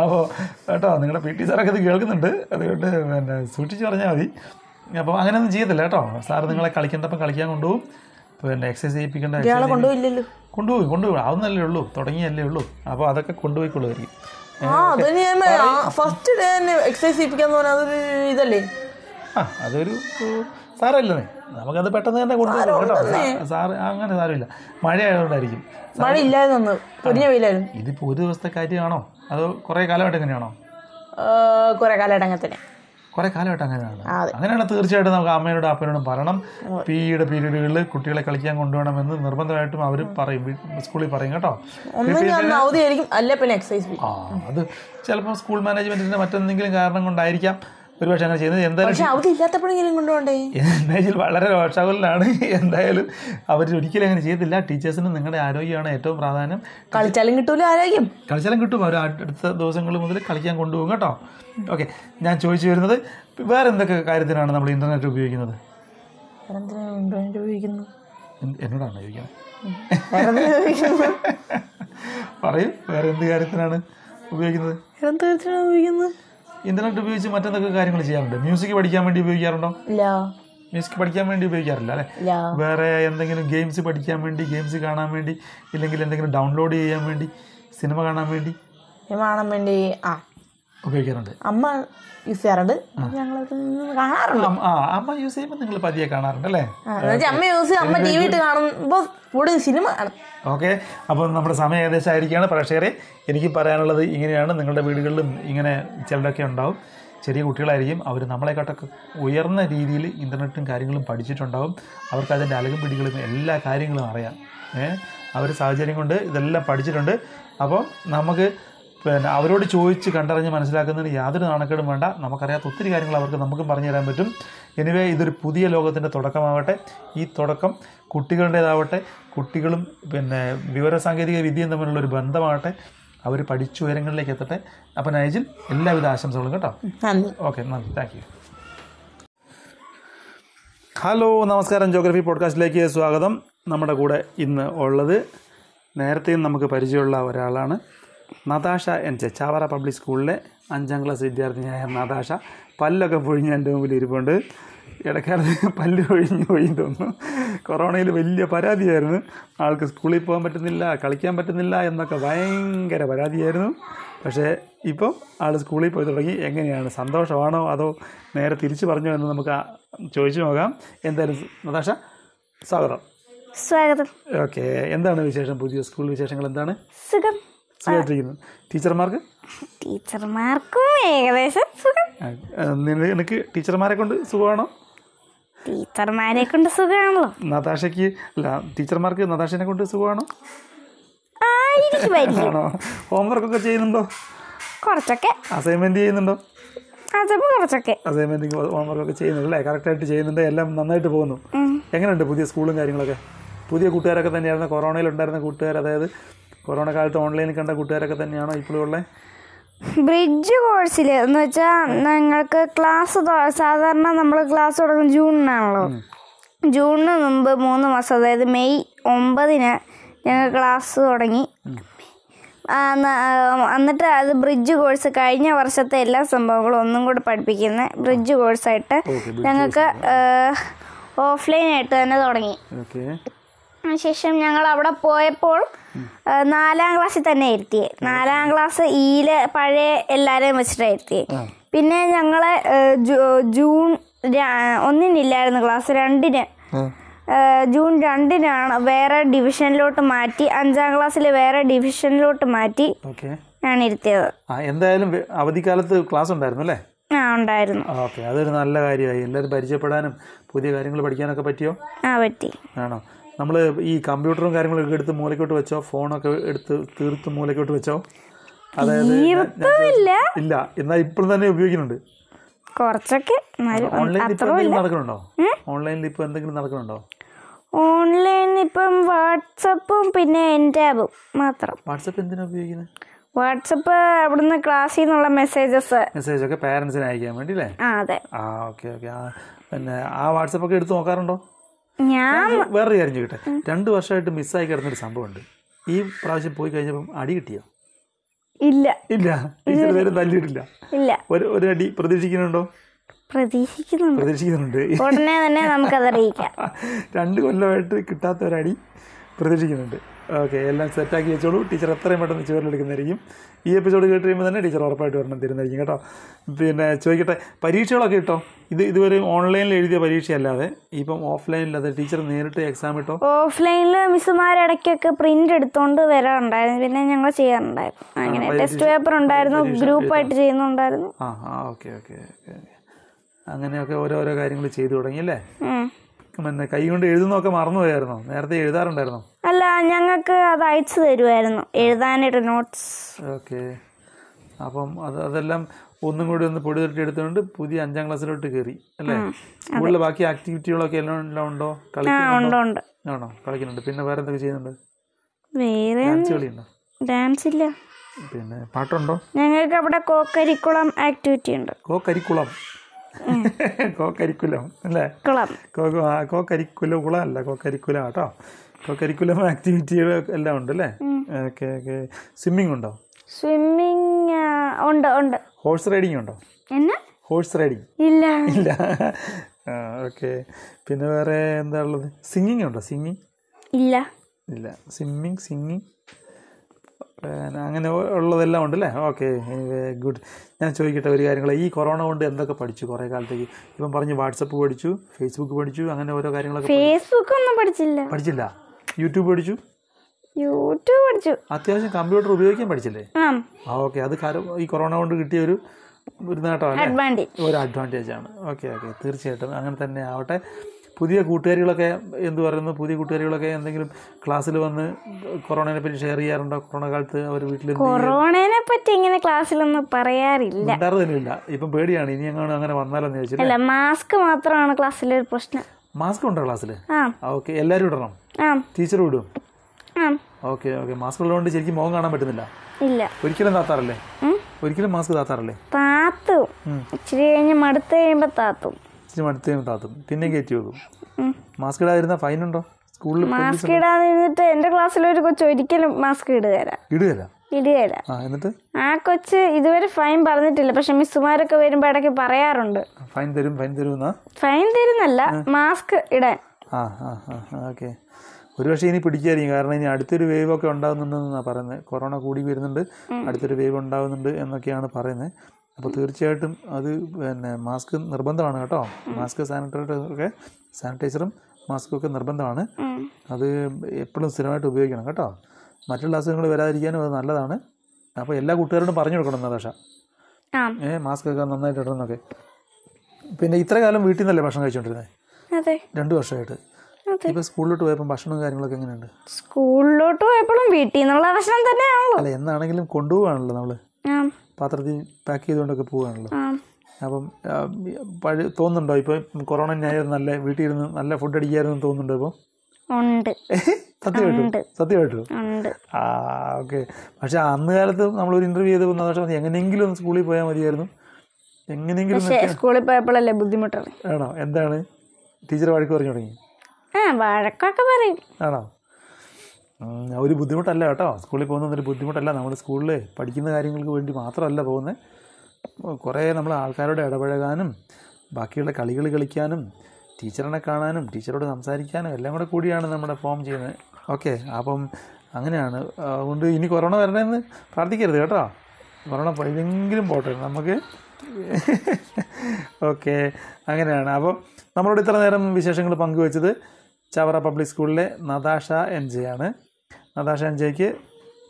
അപ്പോൾ കേട്ടോ നിങ്ങളുടെ പി ടി സാറൊക്കെ ഇത് കേൾക്കുന്നുണ്ട്. അതുകൊണ്ട് പിന്നെ സൂക്ഷിച്ച് പറഞ്ഞാൽ മതി. അപ്പോൾ അങ്ങനെയൊന്നും ചെയ്യത്തില്ല കേട്ടോ. സാർ നിങ്ങളെ കളിക്കേണ്ടപ്പം കളിക്കാൻ കൊണ്ടുപോകും. പിന്നെ എക്സസൈസ് ചെയ്യിപ്പിക്കേണ്ട കൊണ്ടുപോയില്ലല്ലോ കൊണ്ടുപോയി കൊണ്ടുപോയി അതൊന്നല്ലേ ഉള്ളൂ. തുടങ്ങിയല്ലേ ഉള്ളൂ. അപ്പോൾ അതൊക്കെ കൊണ്ടുപോയിക്കൊള്ളുമായിരിക്കും ഫസ്റ്റ് ഡേ തന്നെ എക്സസൈസ് ചെയ്യിപ്പിക്കാന്ന് പറഞ്ഞാൽ അതൊരു ഇതല്ലേ? ആ അതൊരു സാരമില്ലെന്നേ. നമുക്കത് പെട്ടെന്ന് തന്നെ കൊണ്ടുപോകും കേട്ടോ. സാറ് അങ്ങനെ സാരമില്ല. മഴ ആയതുകൊണ്ടായിരിക്കും മഴ ഇല്ലായിരുന്നു പൊരിഞ്ഞ വെയിലായിരുന്നു. ഇതിപ്പോ ഒരു ദിവസത്തെ കാര്യമാണോ? അതോ കുറേ കാലമായിട്ട് എങ്ങനെയാണോ? കുറെ കാലമായിട്ട് അങ്ങനെ തന്നെ കുറേ കാലമായിട്ട് അങ്ങനെയാണ്. അങ്ങനെയാണ് തീർച്ചയായിട്ടും നമുക്ക് അമ്മയോടും അപ്പനോടും പറയണം. പി പിയുടെ പീരീഡുകളിൽ കുട്ടികളെ കളിക്കാൻ കൊണ്ടുപോകണമെന്ന് നിർബന്ധമായിട്ടും അവർ പറയും. സ്കൂളിൽ പറയും കേട്ടോ. അല്ലെ പിന്നെ എക്സസൈസ് ആ അത് ചിലപ്പോൾ സ്കൂൾ മാനേജ്മെന്റിന്റെ മറ്റെന്തെങ്കിലും കാരണം കൊണ്ടായിരിക്കാം. ഒരു പക്ഷേ അങ്ങനെ ചെയ്യുന്നത് എന്തായാലും വളരെ രോഷാകുലനാണ്. എന്തായാലും അവർ ഒരിക്കലും അങ്ങനെ ചെയ്യത്തില്ല. ടീച്ചേഴ്സിന് നിങ്ങളുടെ ആരോഗ്യമാണ് ഏറ്റവും പ്രാധാന്യം. കളിച്ചാലും കിട്ടൂല ആരോഗ്യം? കളിച്ചാലും കിട്ടും. അവർ അടുത്ത ദിവസങ്ങൾ മുതൽ കളിക്കാൻ കൊണ്ടുപോകും കേട്ടോ. ഓക്കെ ഞാൻ ചോദിച്ചു വരുന്നത് വേറെ എന്തൊക്കെ കാര്യത്തിനാണ് നമ്മൾ ഇന്റർനെറ്റ് ഉപയോഗിക്കുന്നത്? വേറെന്തിനാ ഇന്റർനെറ്റ് ഉപയോഗിക്കുന്നു എന്നോടാണ് ചോദിക്കുന്നത് പറയൂ വേറെ എന്ത് കാര്യത്തിനാണ് ഉപയോഗിക്കുന്നത്? വേറെന്ത് കാര്യത്തിനാണ് ഉപയോഗിക്കുന്നത്? ഇന്റർനെറ്റ് ഉപയോഗിച്ച് മറ്റെന്തൊക്കെ കാര്യങ്ങൾ ചെയ്യാറുണ്ട്? മ്യൂസിക് പഠിക്കാൻ വേണ്ടി ഉപയോഗിക്കാറുണ്ടോ? മ്യൂസിക് പഠിക്കാൻ വേണ്ടി ഉപയോഗിക്കാറില്ല അല്ലെ? വേറെ എന്തെങ്കിലും ഗെയിംസ് പഠിക്കാൻ വേണ്ടി ഗെയിംസ് കാണാൻ വേണ്ടി ഇല്ലെങ്കിൽ എന്തെങ്കിലും ഡൗൺലോഡ് ചെയ്യാൻ വേണ്ടി സിനിമ കാണാൻ വേണ്ടി? കാണാൻ വേണ്ടി ആ ഉപയോഗിക്കാറുണ്ട്. അമ്മ യൂസ് ചെയ്യാറുണ്ട്. ഞങ്ങളത് കാണാറുണ്ട്. അമ്മ- യൂസ് ചെയ്യുമ്പോൾ നിങ്ങൾ പതിയെ കാണാറുണ്ട് അല്ലേ? അമ്മ യൂസ് അമ്മ ടി വി ഇട്ട് കാണുമ്പോ കൂടുതൽ സിനിമ കാണും. ഓക്കെ അപ്പോൾ നമ്മുടെ സമയം ഏകദേശം ആയിരിക്കുകയാണ്. പ്രേക്ഷകരെ എനിക്ക് പറയാനുള്ളത് ഇങ്ങനെയാണ്. നിങ്ങളുടെ വീടുകളിലും ഇങ്ങനെ ചിലരൊക്കെ ഉണ്ടാവും. ചെറിയ കുട്ടികളായിരിക്കും. അവർ നമ്മളെക്കാട്ടൊക്കെ ഉയർന്ന രീതിയിൽ ഇന്റർനെറ്റും കാര്യങ്ങളും പഠിച്ചിട്ടുണ്ടാവും. അവർക്ക് അതിന്റെ അലകും പിടികളും എല്ലാ കാര്യങ്ങളും അറിയാം. ഏഹ് അവർ സാഹചര്യം കൊണ്ട് ഇതെല്ലാം പഠിച്ചിട്ടുണ്ട്. അപ്പോൾ നമുക്ക് പിന്നെ അവരോട് ചോദിച്ച് കണ്ടറിഞ്ഞ് മനസ്സിലാക്കുന്നതിന് യാതൊരു നാണക്കേടും വേണ്ട. നമുക്കറിയാത്ത ഒത്തിരി കാര്യങ്ങൾ അവർക്ക് നമുക്കും പറഞ്ഞു തരാൻ പറ്റും. എനിവേ ഇതൊരു പുതിയ ലോകത്തിന്റെ തുടക്കമാവട്ടെ. ഈ തുടക്കം കുട്ടികളുടേതാവട്ടെ കുട്ടികളും പിന്നെ വിവരസാങ്കേതിക വിദ്യയും തമ്മിലുള്ള ഒരു ബന്ധമാവട്ടെ. അവർ പഠിച്ചുയരങ്ങളിലേക്ക് എത്തട്ടെ. അപ്പം നൈജിൽ എല്ലാവിധ ആശംസകളും കേട്ടോ. നന്ദി. ഓക്കെ നന്ദി. Thank you. ഹലോ നമസ്കാരം. ജോഗ്രഫി പോഡ്കാസ്റ്റിലേക്ക് സ്വാഗതം. നമ്മുടെ കൂടെ ഇന്ന് ഉള്ളത് നേരത്തെയും നമുക്ക് പരിചയമുള്ള ഒരാളാണ്. Natasha N J Chavara public സ്കൂളിലെ അഞ്ചാം ക്ലാസ് വിദ്യാർത്ഥിനിയായ നദാഷ പല്ലൊക്കെ പൊഴിഞ്ഞ് എന്റെ മുമ്പിൽ ഇരിപ്പുണ്ട്. ഇടക്കാലത്ത് പല്ല് ഒഴിഞ്ഞ് പോയി തോന്നുന്നു. കൊറോണയിൽ വലിയ പരാതിയായിരുന്നു. ആൾക്ക് സ്കൂളിൽ പോകാൻ പറ്റുന്നില്ല കളിക്കാൻ പറ്റുന്നില്ല എന്നൊക്കെ ഭയങ്കര പരാതിയായിരുന്നു. പക്ഷേ ഇപ്പം ആൾ സ്കൂളിൽ പോയി തുടങ്ങി. എങ്ങനെയാണ്? സന്തോഷമാണോ അതോ നേരെ തിരിച്ചു പറഞ്ഞോ എന്ന് നമുക്ക് ചോദിച്ചു നോക്കാം. എന്തായാലും നതാഷ സ്വാഗതം. സ്വാഗതം. ഓക്കെ എന്താണ് വിശേഷം? പുതിയ സ്കൂൾ വിശേഷങ്ങൾ എന്താണ്? സുഖം. സുഖമായിട്ടിരിക്കുന്നു ടീച്ചർമാർക്ക്? ടീച്ചർമാർക്കും ഏകദേശം സുഖം. നിനക്ക് ടീച്ചർമാരെ കൊണ്ട് സുഖമാണോ? ടീച്ചർമാരെ കൊണ്ട് സുഖമാണല്ലോ. നതാഷയ്ക്ക് അല്ല ടീച്ചർമാർക്ക് നതാഷനെ കൊണ്ട് സുഖമാണോ? ആണോ? ഹോംവർക്ക് ഒക്കെ ചെയ്യുന്നുണ്ടോ? കുറച്ചൊക്കെ. അസൈൻമെന്റ് ചെയ്യുന്നുണ്ടോ? കുറച്ചൊക്കെ. അസൈൻമെന്റ് ഹോംവർക്ക് ഒക്കെ ചെയ്യുന്നുണ്ട് അല്ലേ? കറക്റ്റായിട്ട് ചെയ്യുന്നുണ്ട്. എല്ലാം നന്നായിട്ട് പോകുന്നു. എങ്ങനെയുണ്ട് പുതിയ സ്കൂളും കാര്യങ്ങളൊക്കെ? പുതിയ കൂട്ടുകാരൊക്കെ തന്നെയായിരുന്നു. കൊറോണയിൽ ഉണ്ടായിരുന്ന കൂട്ടുകാർ അതായത് കൊറോണ കാലത്ത് ഓൺലൈനിൽ കണ്ട കൂട്ടുകാരൊക്കെ തന്നെയാണോ ഇപ്പോഴും ഉള്ളത് ബ്രിഡ്ജ് കോഴ്സിൽ എന്ന് വെച്ചാൽ ഞങ്ങൾക്ക് ക്ലാസ് സാധാരണ നമ്മൾ ക്ലാസ് തുടങ്ങും ജൂണിനാണല്ലോ. ജൂണിന് മുമ്പ് മൂന്ന് മാസം അതായത് മെയ് ഒമ്പതിന് ഞങ്ങൾ ക്ലാസ് തുടങ്ങി. എന്നിട്ട് അത് ബ്രിഡ്ജ് കോഴ്സ് കഴിഞ്ഞ വർഷത്തെ എല്ലാ സംഭവങ്ങളും ഒന്നും കൂടെ പഠിപ്പിക്കുന്ന ബ്രിഡ്ജ് കോഴ്സായിട്ട് ഞങ്ങൾക്ക് ഓഫ്ലൈൻ ആയിട്ട് തന്നെ തുടങ്ങി. ശേഷം ഞങ്ങൾ അവിടെ പോയപ്പോൾ നാലാം ക്ലാസ്സിൽ തന്നെ ഇരുത്തിയെ നാലാം ക്ലാസ് ഈൽ പഴയ എല്ലാരെയും വെച്ചിട്ടാണ് ഇരുത്തിയെ പിന്നെ ഞങ്ങളെ ജൂൺ ഒന്നിനില്ലായിരുന്നു ക്ലാസ് രണ്ടിന്. ജൂൺ രണ്ടിനാണ് വേറെ ഡിവിഷനിലോട്ട് മാറ്റി അഞ്ചാം ക്ലാസ്സിൽ വേറെ ഡിവിഷനിലോട്ട് മാറ്റി ഞാൻ ഇരുത്തിയത്. എന്തായാലും അവധിക്കാലത്ത് ക്ലാസ് ഉണ്ടായിരുന്നു അല്ലേ? ആ ഉണ്ടായിരുന്നു. ഓക്കെ. അതൊരു നല്ല കാര്യമായി. എല്ലാവരും പരിചയപ്പെടാനും പുതിയ കാര്യങ്ങൾ പഠിക്കാനൊക്കെ പറ്റിയോ? ആ പറ്റി. ആണോ? നമ്മൾ ഈ കമ്പ്യൂട്ടറും കാര്യങ്ങളൊക്കെ എടുത്ത് മൂലക്കോട്ട് വെച്ചോ ഫോണൊക്കെ എടുത്ത് തീർത്ത് മൂലക്കോട്ട് വെച്ചോ. അതായത് ഇല്ല. എന്നാൽ ഇപ്പോഴും തന്നെ ഉപയോഗിക്കുന്നുണ്ട്. കുറച്ചൊക്കെ ഓൺലൈനിൽ ഇപ്പോൾ എന്തെങ്കിലും നടക്കുന്നുണ്ടോ? ഓൺലൈനിൽ ഇപ്പോൾ എന്തെങ്കിലും നടക്കുന്നുണ്ടോ? ഓൺലൈനിൽ ഇപ്പം വാട്സപ്പും പിന്നെ എന്റാബും മാത്രം. വാട്സപ്പ് എന്തിനാ ഉപയോഗിക്കുന്നത് വാട്സപ്പ് അവിടുന്ന് ക്ലാസ്സിൽ നിന്നുള്ള മെസ്സേജസ്. മെസ്സേജ് ഒക്കെ പാരന്റ്സിന് അയക്കാൻ വേണ്ടി അല്ലേ ആ അതെ. ആ ഓക്കെ ഓക്കെ. പിന്നെ ആ വാട്സപ്പ് ഒക്കെ എടുത്ത് നോക്കാറുണ്ടോ? ഞാൻ വേറൊരു കാര്യം ചോദിക്കട്ടെ. രണ്ട് വർഷമായിട്ട് മിസ്സായി കിടന്നൊരു സംഭവമുണ്ട്. ഈ പ്രാവശ്യം പോയി കഴിഞ്ഞപ്പം അടി കിട്ടിയോ? ഇല്ല. ഇല്ല. ടീച്ചർ തല്ലിയിട്ടില്ല. ഇല്ല. ഒരു ഒരു അടി പ്രതീക്ഷിക്കുന്നുണ്ടോ? പ്രതീക്ഷിക്കുന്നുണ്ട്. പ്രതീക്ഷിക്കുന്നുണ്ട്. ഉടനെ തന്നെ നമുക്കത് അറിയിക്കാം. രണ്ട് കൊല്ലമായിട്ട് കിട്ടാത്ത ഒരടി പ്രതീക്ഷിക്കുന്നുണ്ട്. ഓക്കെ എല്ലാം സെറ്റാക്കി വെച്ചോളൂ. ടീച്ചർ എത്രയും പെട്ടെന്ന് ചുവരിലെടുക്കുന്നതായിരിക്കും ഈ എപ്പിസോഡ് കേട്ട് കഴിയുമ്പോൾ തന്നെ ടീച്ചർ ഉറപ്പായിട്ട് വരണം തരുന്നതായിരിക്കും കേട്ടോ. പിന്നെ ചോദിക്കട്ടെ പരീക്ഷകളൊക്കെ കിട്ടോ? ഇത് ഇതുവരെ ഓൺലൈനിൽ എഴുതിയ പരീക്ഷയല്ലാതെ ഇപ്പം ഓഫ്ലൈനിൽ അത് ടീച്ചർ നേരിട്ട് എക്സാം ഇട്ടോ? ഓഫ്ലൈനിൽ മിസ്സുമാർ ഇടയ്ക്കൊക്കെ പ്രിന്റ് എടുത്തോണ്ട് വരാറുണ്ടായിരുന്നു. പിന്നെ ഞങ്ങൾ ചെയ്യാറുണ്ടായിരുന്നു. അങ്ങനെ ടെസ്റ്റ് പേപ്പർ ഉണ്ടായിരുന്നു ഗ്രൂപ്പായിട്ട് ചെയ്യുന്നുണ്ടായിരുന്നു. ആ ആ ഓക്കെ ഓക്കെ അങ്ങനെയൊക്കെ ഓരോരോ കാര്യങ്ങൾ ചെയ്തു തുടങ്ങിയല്ലേ ഉം. പിന്നെ കൈ കൊണ്ട് എഴുതുന്നൊക്കെ മറന്നുപോയായിരുന്നോ? നേരത്തെ എഴുതാറുണ്ടായിരുന്നോ? അല്ല ഞങ്ങൾക്ക് അത് അയച്ചു തരുമായിരുന്നു എഴുതാനായിട്ട് നോട്ട്സ് ഓക്കെ. അപ്പം അത് അതെല്ലാം ഒന്നും കൂടി ഒന്ന് പൊടി തട്ടി എടുത്തുകൊണ്ട് പുതിയ അഞ്ചാം ക്ലാസ്സിലോട്ട് കയറി അല്ലേ? സ്കൂളിൽ ബാക്കി ആക്ടിവിറ്റികളൊക്കെ എല്ലാം എല്ലാം ഉണ്ടോ? കളിക്കുന്നുണ്ടോ? ആണോ? കളിക്കുന്നുണ്ട്. പിന്നെ വേറെ എന്തൊക്കെ ചെയ്യുന്നുണ്ട്? വേറെ ഡാൻസ് കളിയുണ്ടോ? ഡാൻസ് ഇല്ല. പിന്നെ പാട്ടുണ്ടോ? ഞങ്ങൾക്ക് അവിടെ കോക്കരിക്കുളം ആക്ടിവിറ്റി ഉണ്ട്. കോ കരിക്കുളം കോ കരിക്കുലം അല്ലേ? കുളം. കോ ആ, കോ കരിക്കുലം കുളം അല്ല കോക്കരിക്കുലം കേട്ടോ കോ കരിക്കുലം ആക്ടിവിറ്റികൾ എല്ലാം ഉണ്ട് അല്ലേ? Okay okay. സ്വിമ്മിംഗ് ഉണ്ടോ? സ്വിമ്മിംഗ് ഉണ്ട് ഉണ്ട്. ഹോഴ്സ് റൈഡിംഗ് ഉണ്ടോ? എന്നാ? ഹോഴ്സ് റൈഡിംഗ് ഇല്ല. ഇല്ല. ഓക്കെ. പിന്നെ വേറെ എന്താ ഉള്ളത്? സിംഗിങ് ഉണ്ടോ? സിംഗിങ് ഇല്ല. ഇല്ല. സ്വിമ്മിങ് സിംഗിങ് അങ്ങനെ ഉള്ളതെല്ലാം ഉണ്ടല്ലേ? ഓക്കെ ഗുഡ് ഞാൻ ചോദിക്കട്ടെ ഒരു കാര്യങ്ങൾ. ഈ കൊറോണ കൊണ്ട് എന്തൊക്കെ പഠിച്ചു കുറേ കാലത്തേക്ക്? ഇപ്പം പറഞ്ഞു വാട്സപ്പ് പഠിച്ചു ഫേസ്ബുക്ക് പഠിച്ചു അങ്ങനെ ഓരോ കാര്യങ്ങളൊക്കെ ഫേസ്ബുക്ക് ഒന്നും പഠിച്ചില്ല. പഠിച്ചില്ല? യൂട്യൂബ് പഠിച്ചു? യൂട്യൂബ് പഠിച്ചു. അത്യാവശ്യം കമ്പ്യൂട്ടർ ഉപയോഗിക്കാൻ പഠിച്ചില്ലേ? ആ. ഓക്കെ അത് ഈ കൊറോണ കൊണ്ട് കിട്ടിയ ഒരു ഒരു നേട്ടമാണ് ഒരു അഡ്വാന്റേജ് ആണ്. ഓക്കെ ഓക്കെ തീർച്ചയായിട്ടും. അങ്ങനെ തന്നെ ആവട്ടെ. പുതിയ കൂട്ടുകാരികളൊക്കെ എന്ത് പറയുന്നു? പുതിയ കൂട്ടുകാരികളൊക്കെ എന്തെങ്കിലും ക്ലാസ്സിൽ വന്ന് കൊറോണയെ പറ്റി ഷെയർ ചെയ്യാറുണ്ടോ? കൊറോണ കാലത്ത് അവർ വീട്ടിൽ കൊറോണനെ പറ്റി ഇങ്ങനെ ക്ലാസ്സിലൊന്നും പറയാറില്ല. ഉണ്ടായിരുന്നില്ല ഇപ്പം പേടിയാണ്. ഇനി അങ്ങനെ അങ്ങനെ വന്നാലോന്ന് ചോദിച്ചില്ല. മാസ്ക് മാത്രമാണ് ക്ലാസ്സിലെ ഒരു പ്രശ്നം. മാസ്ക് ഉണ്ടോ ക്ലാസ്സിൽ ഓക്കെ. എല്ലാവരും ഇടണം. ടീച്ചർ വിടും ഓക്കെ ഓക്കെ. മാസ്ക് ഉള്ളതുകൊണ്ട് ശരിക്കും മുഖം കാണാൻ പറ്റുന്നില്ല. ഇല്ല. ഒരിക്കലും താത്താറല്ലേ. ഒരിക്കലും മാസ്ക് താത്താറല്ലേ? താത്തും. ഇച്ചിരി കഴിഞ്ഞ് മടുത്ത് കഴിയുമ്പോ താത്തും. ഇച്ചിരി മടുത്തേയും താത്തും. പിന്നെ കയറ്റി വെക്കും. മാസ്ക് ഇടാതിരുന്ന ഫൈൻ ഉണ്ടോ? സ്കൂളിൽ മാസ്ക് ഇടാതിരുന്നിട്ട് എന്റെ ക്ലാസ്സിൽ ഒരു കൊച്ചു ഒരിക്കലും മാസ്ക് ഇടുകയില്ല ഇടുകയില്ല ഇടുകയില്ല ആ എന്നിട്ട്? ആ കൊച്ച് ഇതുവരെ ഫൈൻ പറഞ്ഞിട്ടില്ല. പക്ഷെ മിസ്സുമാരൊക്കെ വരുമ്പോ ഇടയ്ക്ക് പറയാറുണ്ട്. ഫൈൻ തരും ഫൈൻ തരും ഫൈൻ തരുന്നല്ല മാസ്ക് ഇടാൻ. ആ ആ ഓക്കെ. ഒരു പക്ഷേ ഇനി പിടിക്കായിരിക്കും കാരണം ഇനി അടുത്തൊരു വേവ് ഒക്കെ ഉണ്ടാകുന്നുണ്ടെന്നാണ് പറയുന്നത്. കൊറോണ കൂടി വരുന്നുണ്ട്. അടുത്തൊരു വേവ് ഉണ്ടാകുന്നുണ്ട് എന്നൊക്കെയാണ് പറയുന്നത്. അപ്പോൾ തീർച്ചയായിട്ടും അത് പിന്നെ മാസ്ക് നിർബന്ധമാണ് കേട്ടോ. മാസ്ക് സാനിറ്റൈസറൊക്കെ സാനിറ്റൈസറും മാസ്കും ഒക്കെ നിർബന്ധമാണ്. അത് എപ്പോഴും സ്ഥിരമായിട്ട് ഉപയോഗിക്കണം കേട്ടോ. മറ്റുള്ള അസുഖങ്ങൾ വരാതിരിക്കാനും അത് നല്ലതാണ്. അപ്പോൾ എല്ലാ കൂട്ടുകാരോടും പറഞ്ഞു കൊടുക്കണം നദാഷ ആ. ഏ മാസ്ക് ഒക്കെ നന്നായിട്ട് ഇടണമെന്നൊക്കെ പിന്നെ ഇത്ര കാലം വീട്ടിൽ നിന്നല്ലേ ഭക്ഷണം കഴിച്ചോണ്ടിരുന്നത് രണ്ട് വർഷമായിട്ട്. ഇപ്പൊ സ്കൂളിലോട്ട് പോയപ്പോൾ ഭക്ഷണവും കാര്യങ്ങളൊക്കെ എങ്ങനെയുണ്ട്? സ്കൂളിലോട്ട് പോയപ്പോഴും വീട്ടിൽ നിന്നുള്ള ഭക്ഷണം തന്നെയാണല്ലോ. അല്ല എന്നാണെങ്കിലും കൊണ്ടുപോവാണല്ലോ നമ്മൾ. പാത്രത്തിൽ പാക്ക് ചെയ്തുകൊണ്ടൊക്കെ പോവുകയാണല്ലോ. അപ്പം പഴയ തോന്നുന്നുണ്ടോ? ഇപ്പൊ കൊറോണ ആയിരുന്നു നല്ല വീട്ടിൽ ഇരുന്ന് നല്ല ഫുഡ് അടിക്കായിരുന്നു തോന്നുന്നുണ്ടോ ഇപ്പൊ? ഉണ്ട്. സത്യമായിട്ടും. സത്യമായിട്ടും? ആ ഓക്കെ പക്ഷെ അന്ന് കാലത്ത് നമ്മളൊരു ഇന്റർവ്യൂ ചെയ്ത് പക്ഷേ എങ്ങനെയെങ്കിലും ഒന്ന് സ്കൂളിൽ പോയാൽ മതിയായിരുന്നു. എങ്ങനെയെങ്കിലും സ്കൂളിൽ പോയപ്പോഴല്ലേ ബുദ്ധിമുട്ടാണ് ആണോ? എന്താണ്? ടീച്ചർ വഴക്ക് പറഞ്ഞു തുടങ്ങി? ആ വഴക്കൊക്കെ പറയും. ആണോ? ഒരു ബുദ്ധിമുട്ടല്ല കേട്ടോ. സ്കൂളിൽ പോകുന്ന ഒരു ബുദ്ധിമുട്ടല്ല. നമ്മൾ സ്കൂളിൽ പഠിക്കുന്ന കാര്യങ്ങൾക്ക് വേണ്ടി മാത്രമല്ല പോകുന്നത്. കുറേ നമ്മൾ ആൾക്കാരോട് ഇടപഴകാനും ബാക്കിയുള്ള കളികൾ കളിക്കാനും ടീച്ചറിനെ കാണാനും ടീച്ചറോട് സംസാരിക്കാനും എല്ലാം കൂടെ കൂടിയാണ് നമ്മുടെ ഫോം ചെയ്യുന്നത്. ഓക്കെ അപ്പം അങ്ങനെയാണ്. അതുകൊണ്ട് ഇനി കൊറോണ വരണമെന്ന് പ്രാർത്ഥിക്കരുത് കേട്ടോ. കൊറോണ പോയെങ്കിലും പോട്ടെ. നമുക്ക് ഓക്കെ അങ്ങനെയാണ്. അപ്പം നമ്മളോട് ഇത്ര നേരം വിശേഷങ്ങൾ പങ്കുവച്ചത് ചവറ പബ്ലിക് സ്കൂളിലെ നദാഷ എൻ ജെ ആണ്. നതാഷ അഞ്ചയ്ക്ക്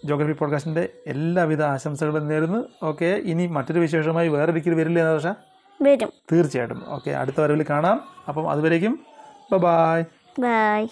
ജോഗ്രഫി പോഡ്കാസ്റ്റിന്റെ എല്ലാവിധ ആശംസകളും നേരുന്നു. ഓക്കെ ഇനി മറ്റൊരു വിശേഷമായി വേറൊരിക്കൽ വരില്ലേ നതാഷ വരും. തീർച്ചയായിട്ടും. ഓക്കെ അടുത്ത വരവിൽ കാണാം. അപ്പം അതുവരേക്കും ബൈ ബൈ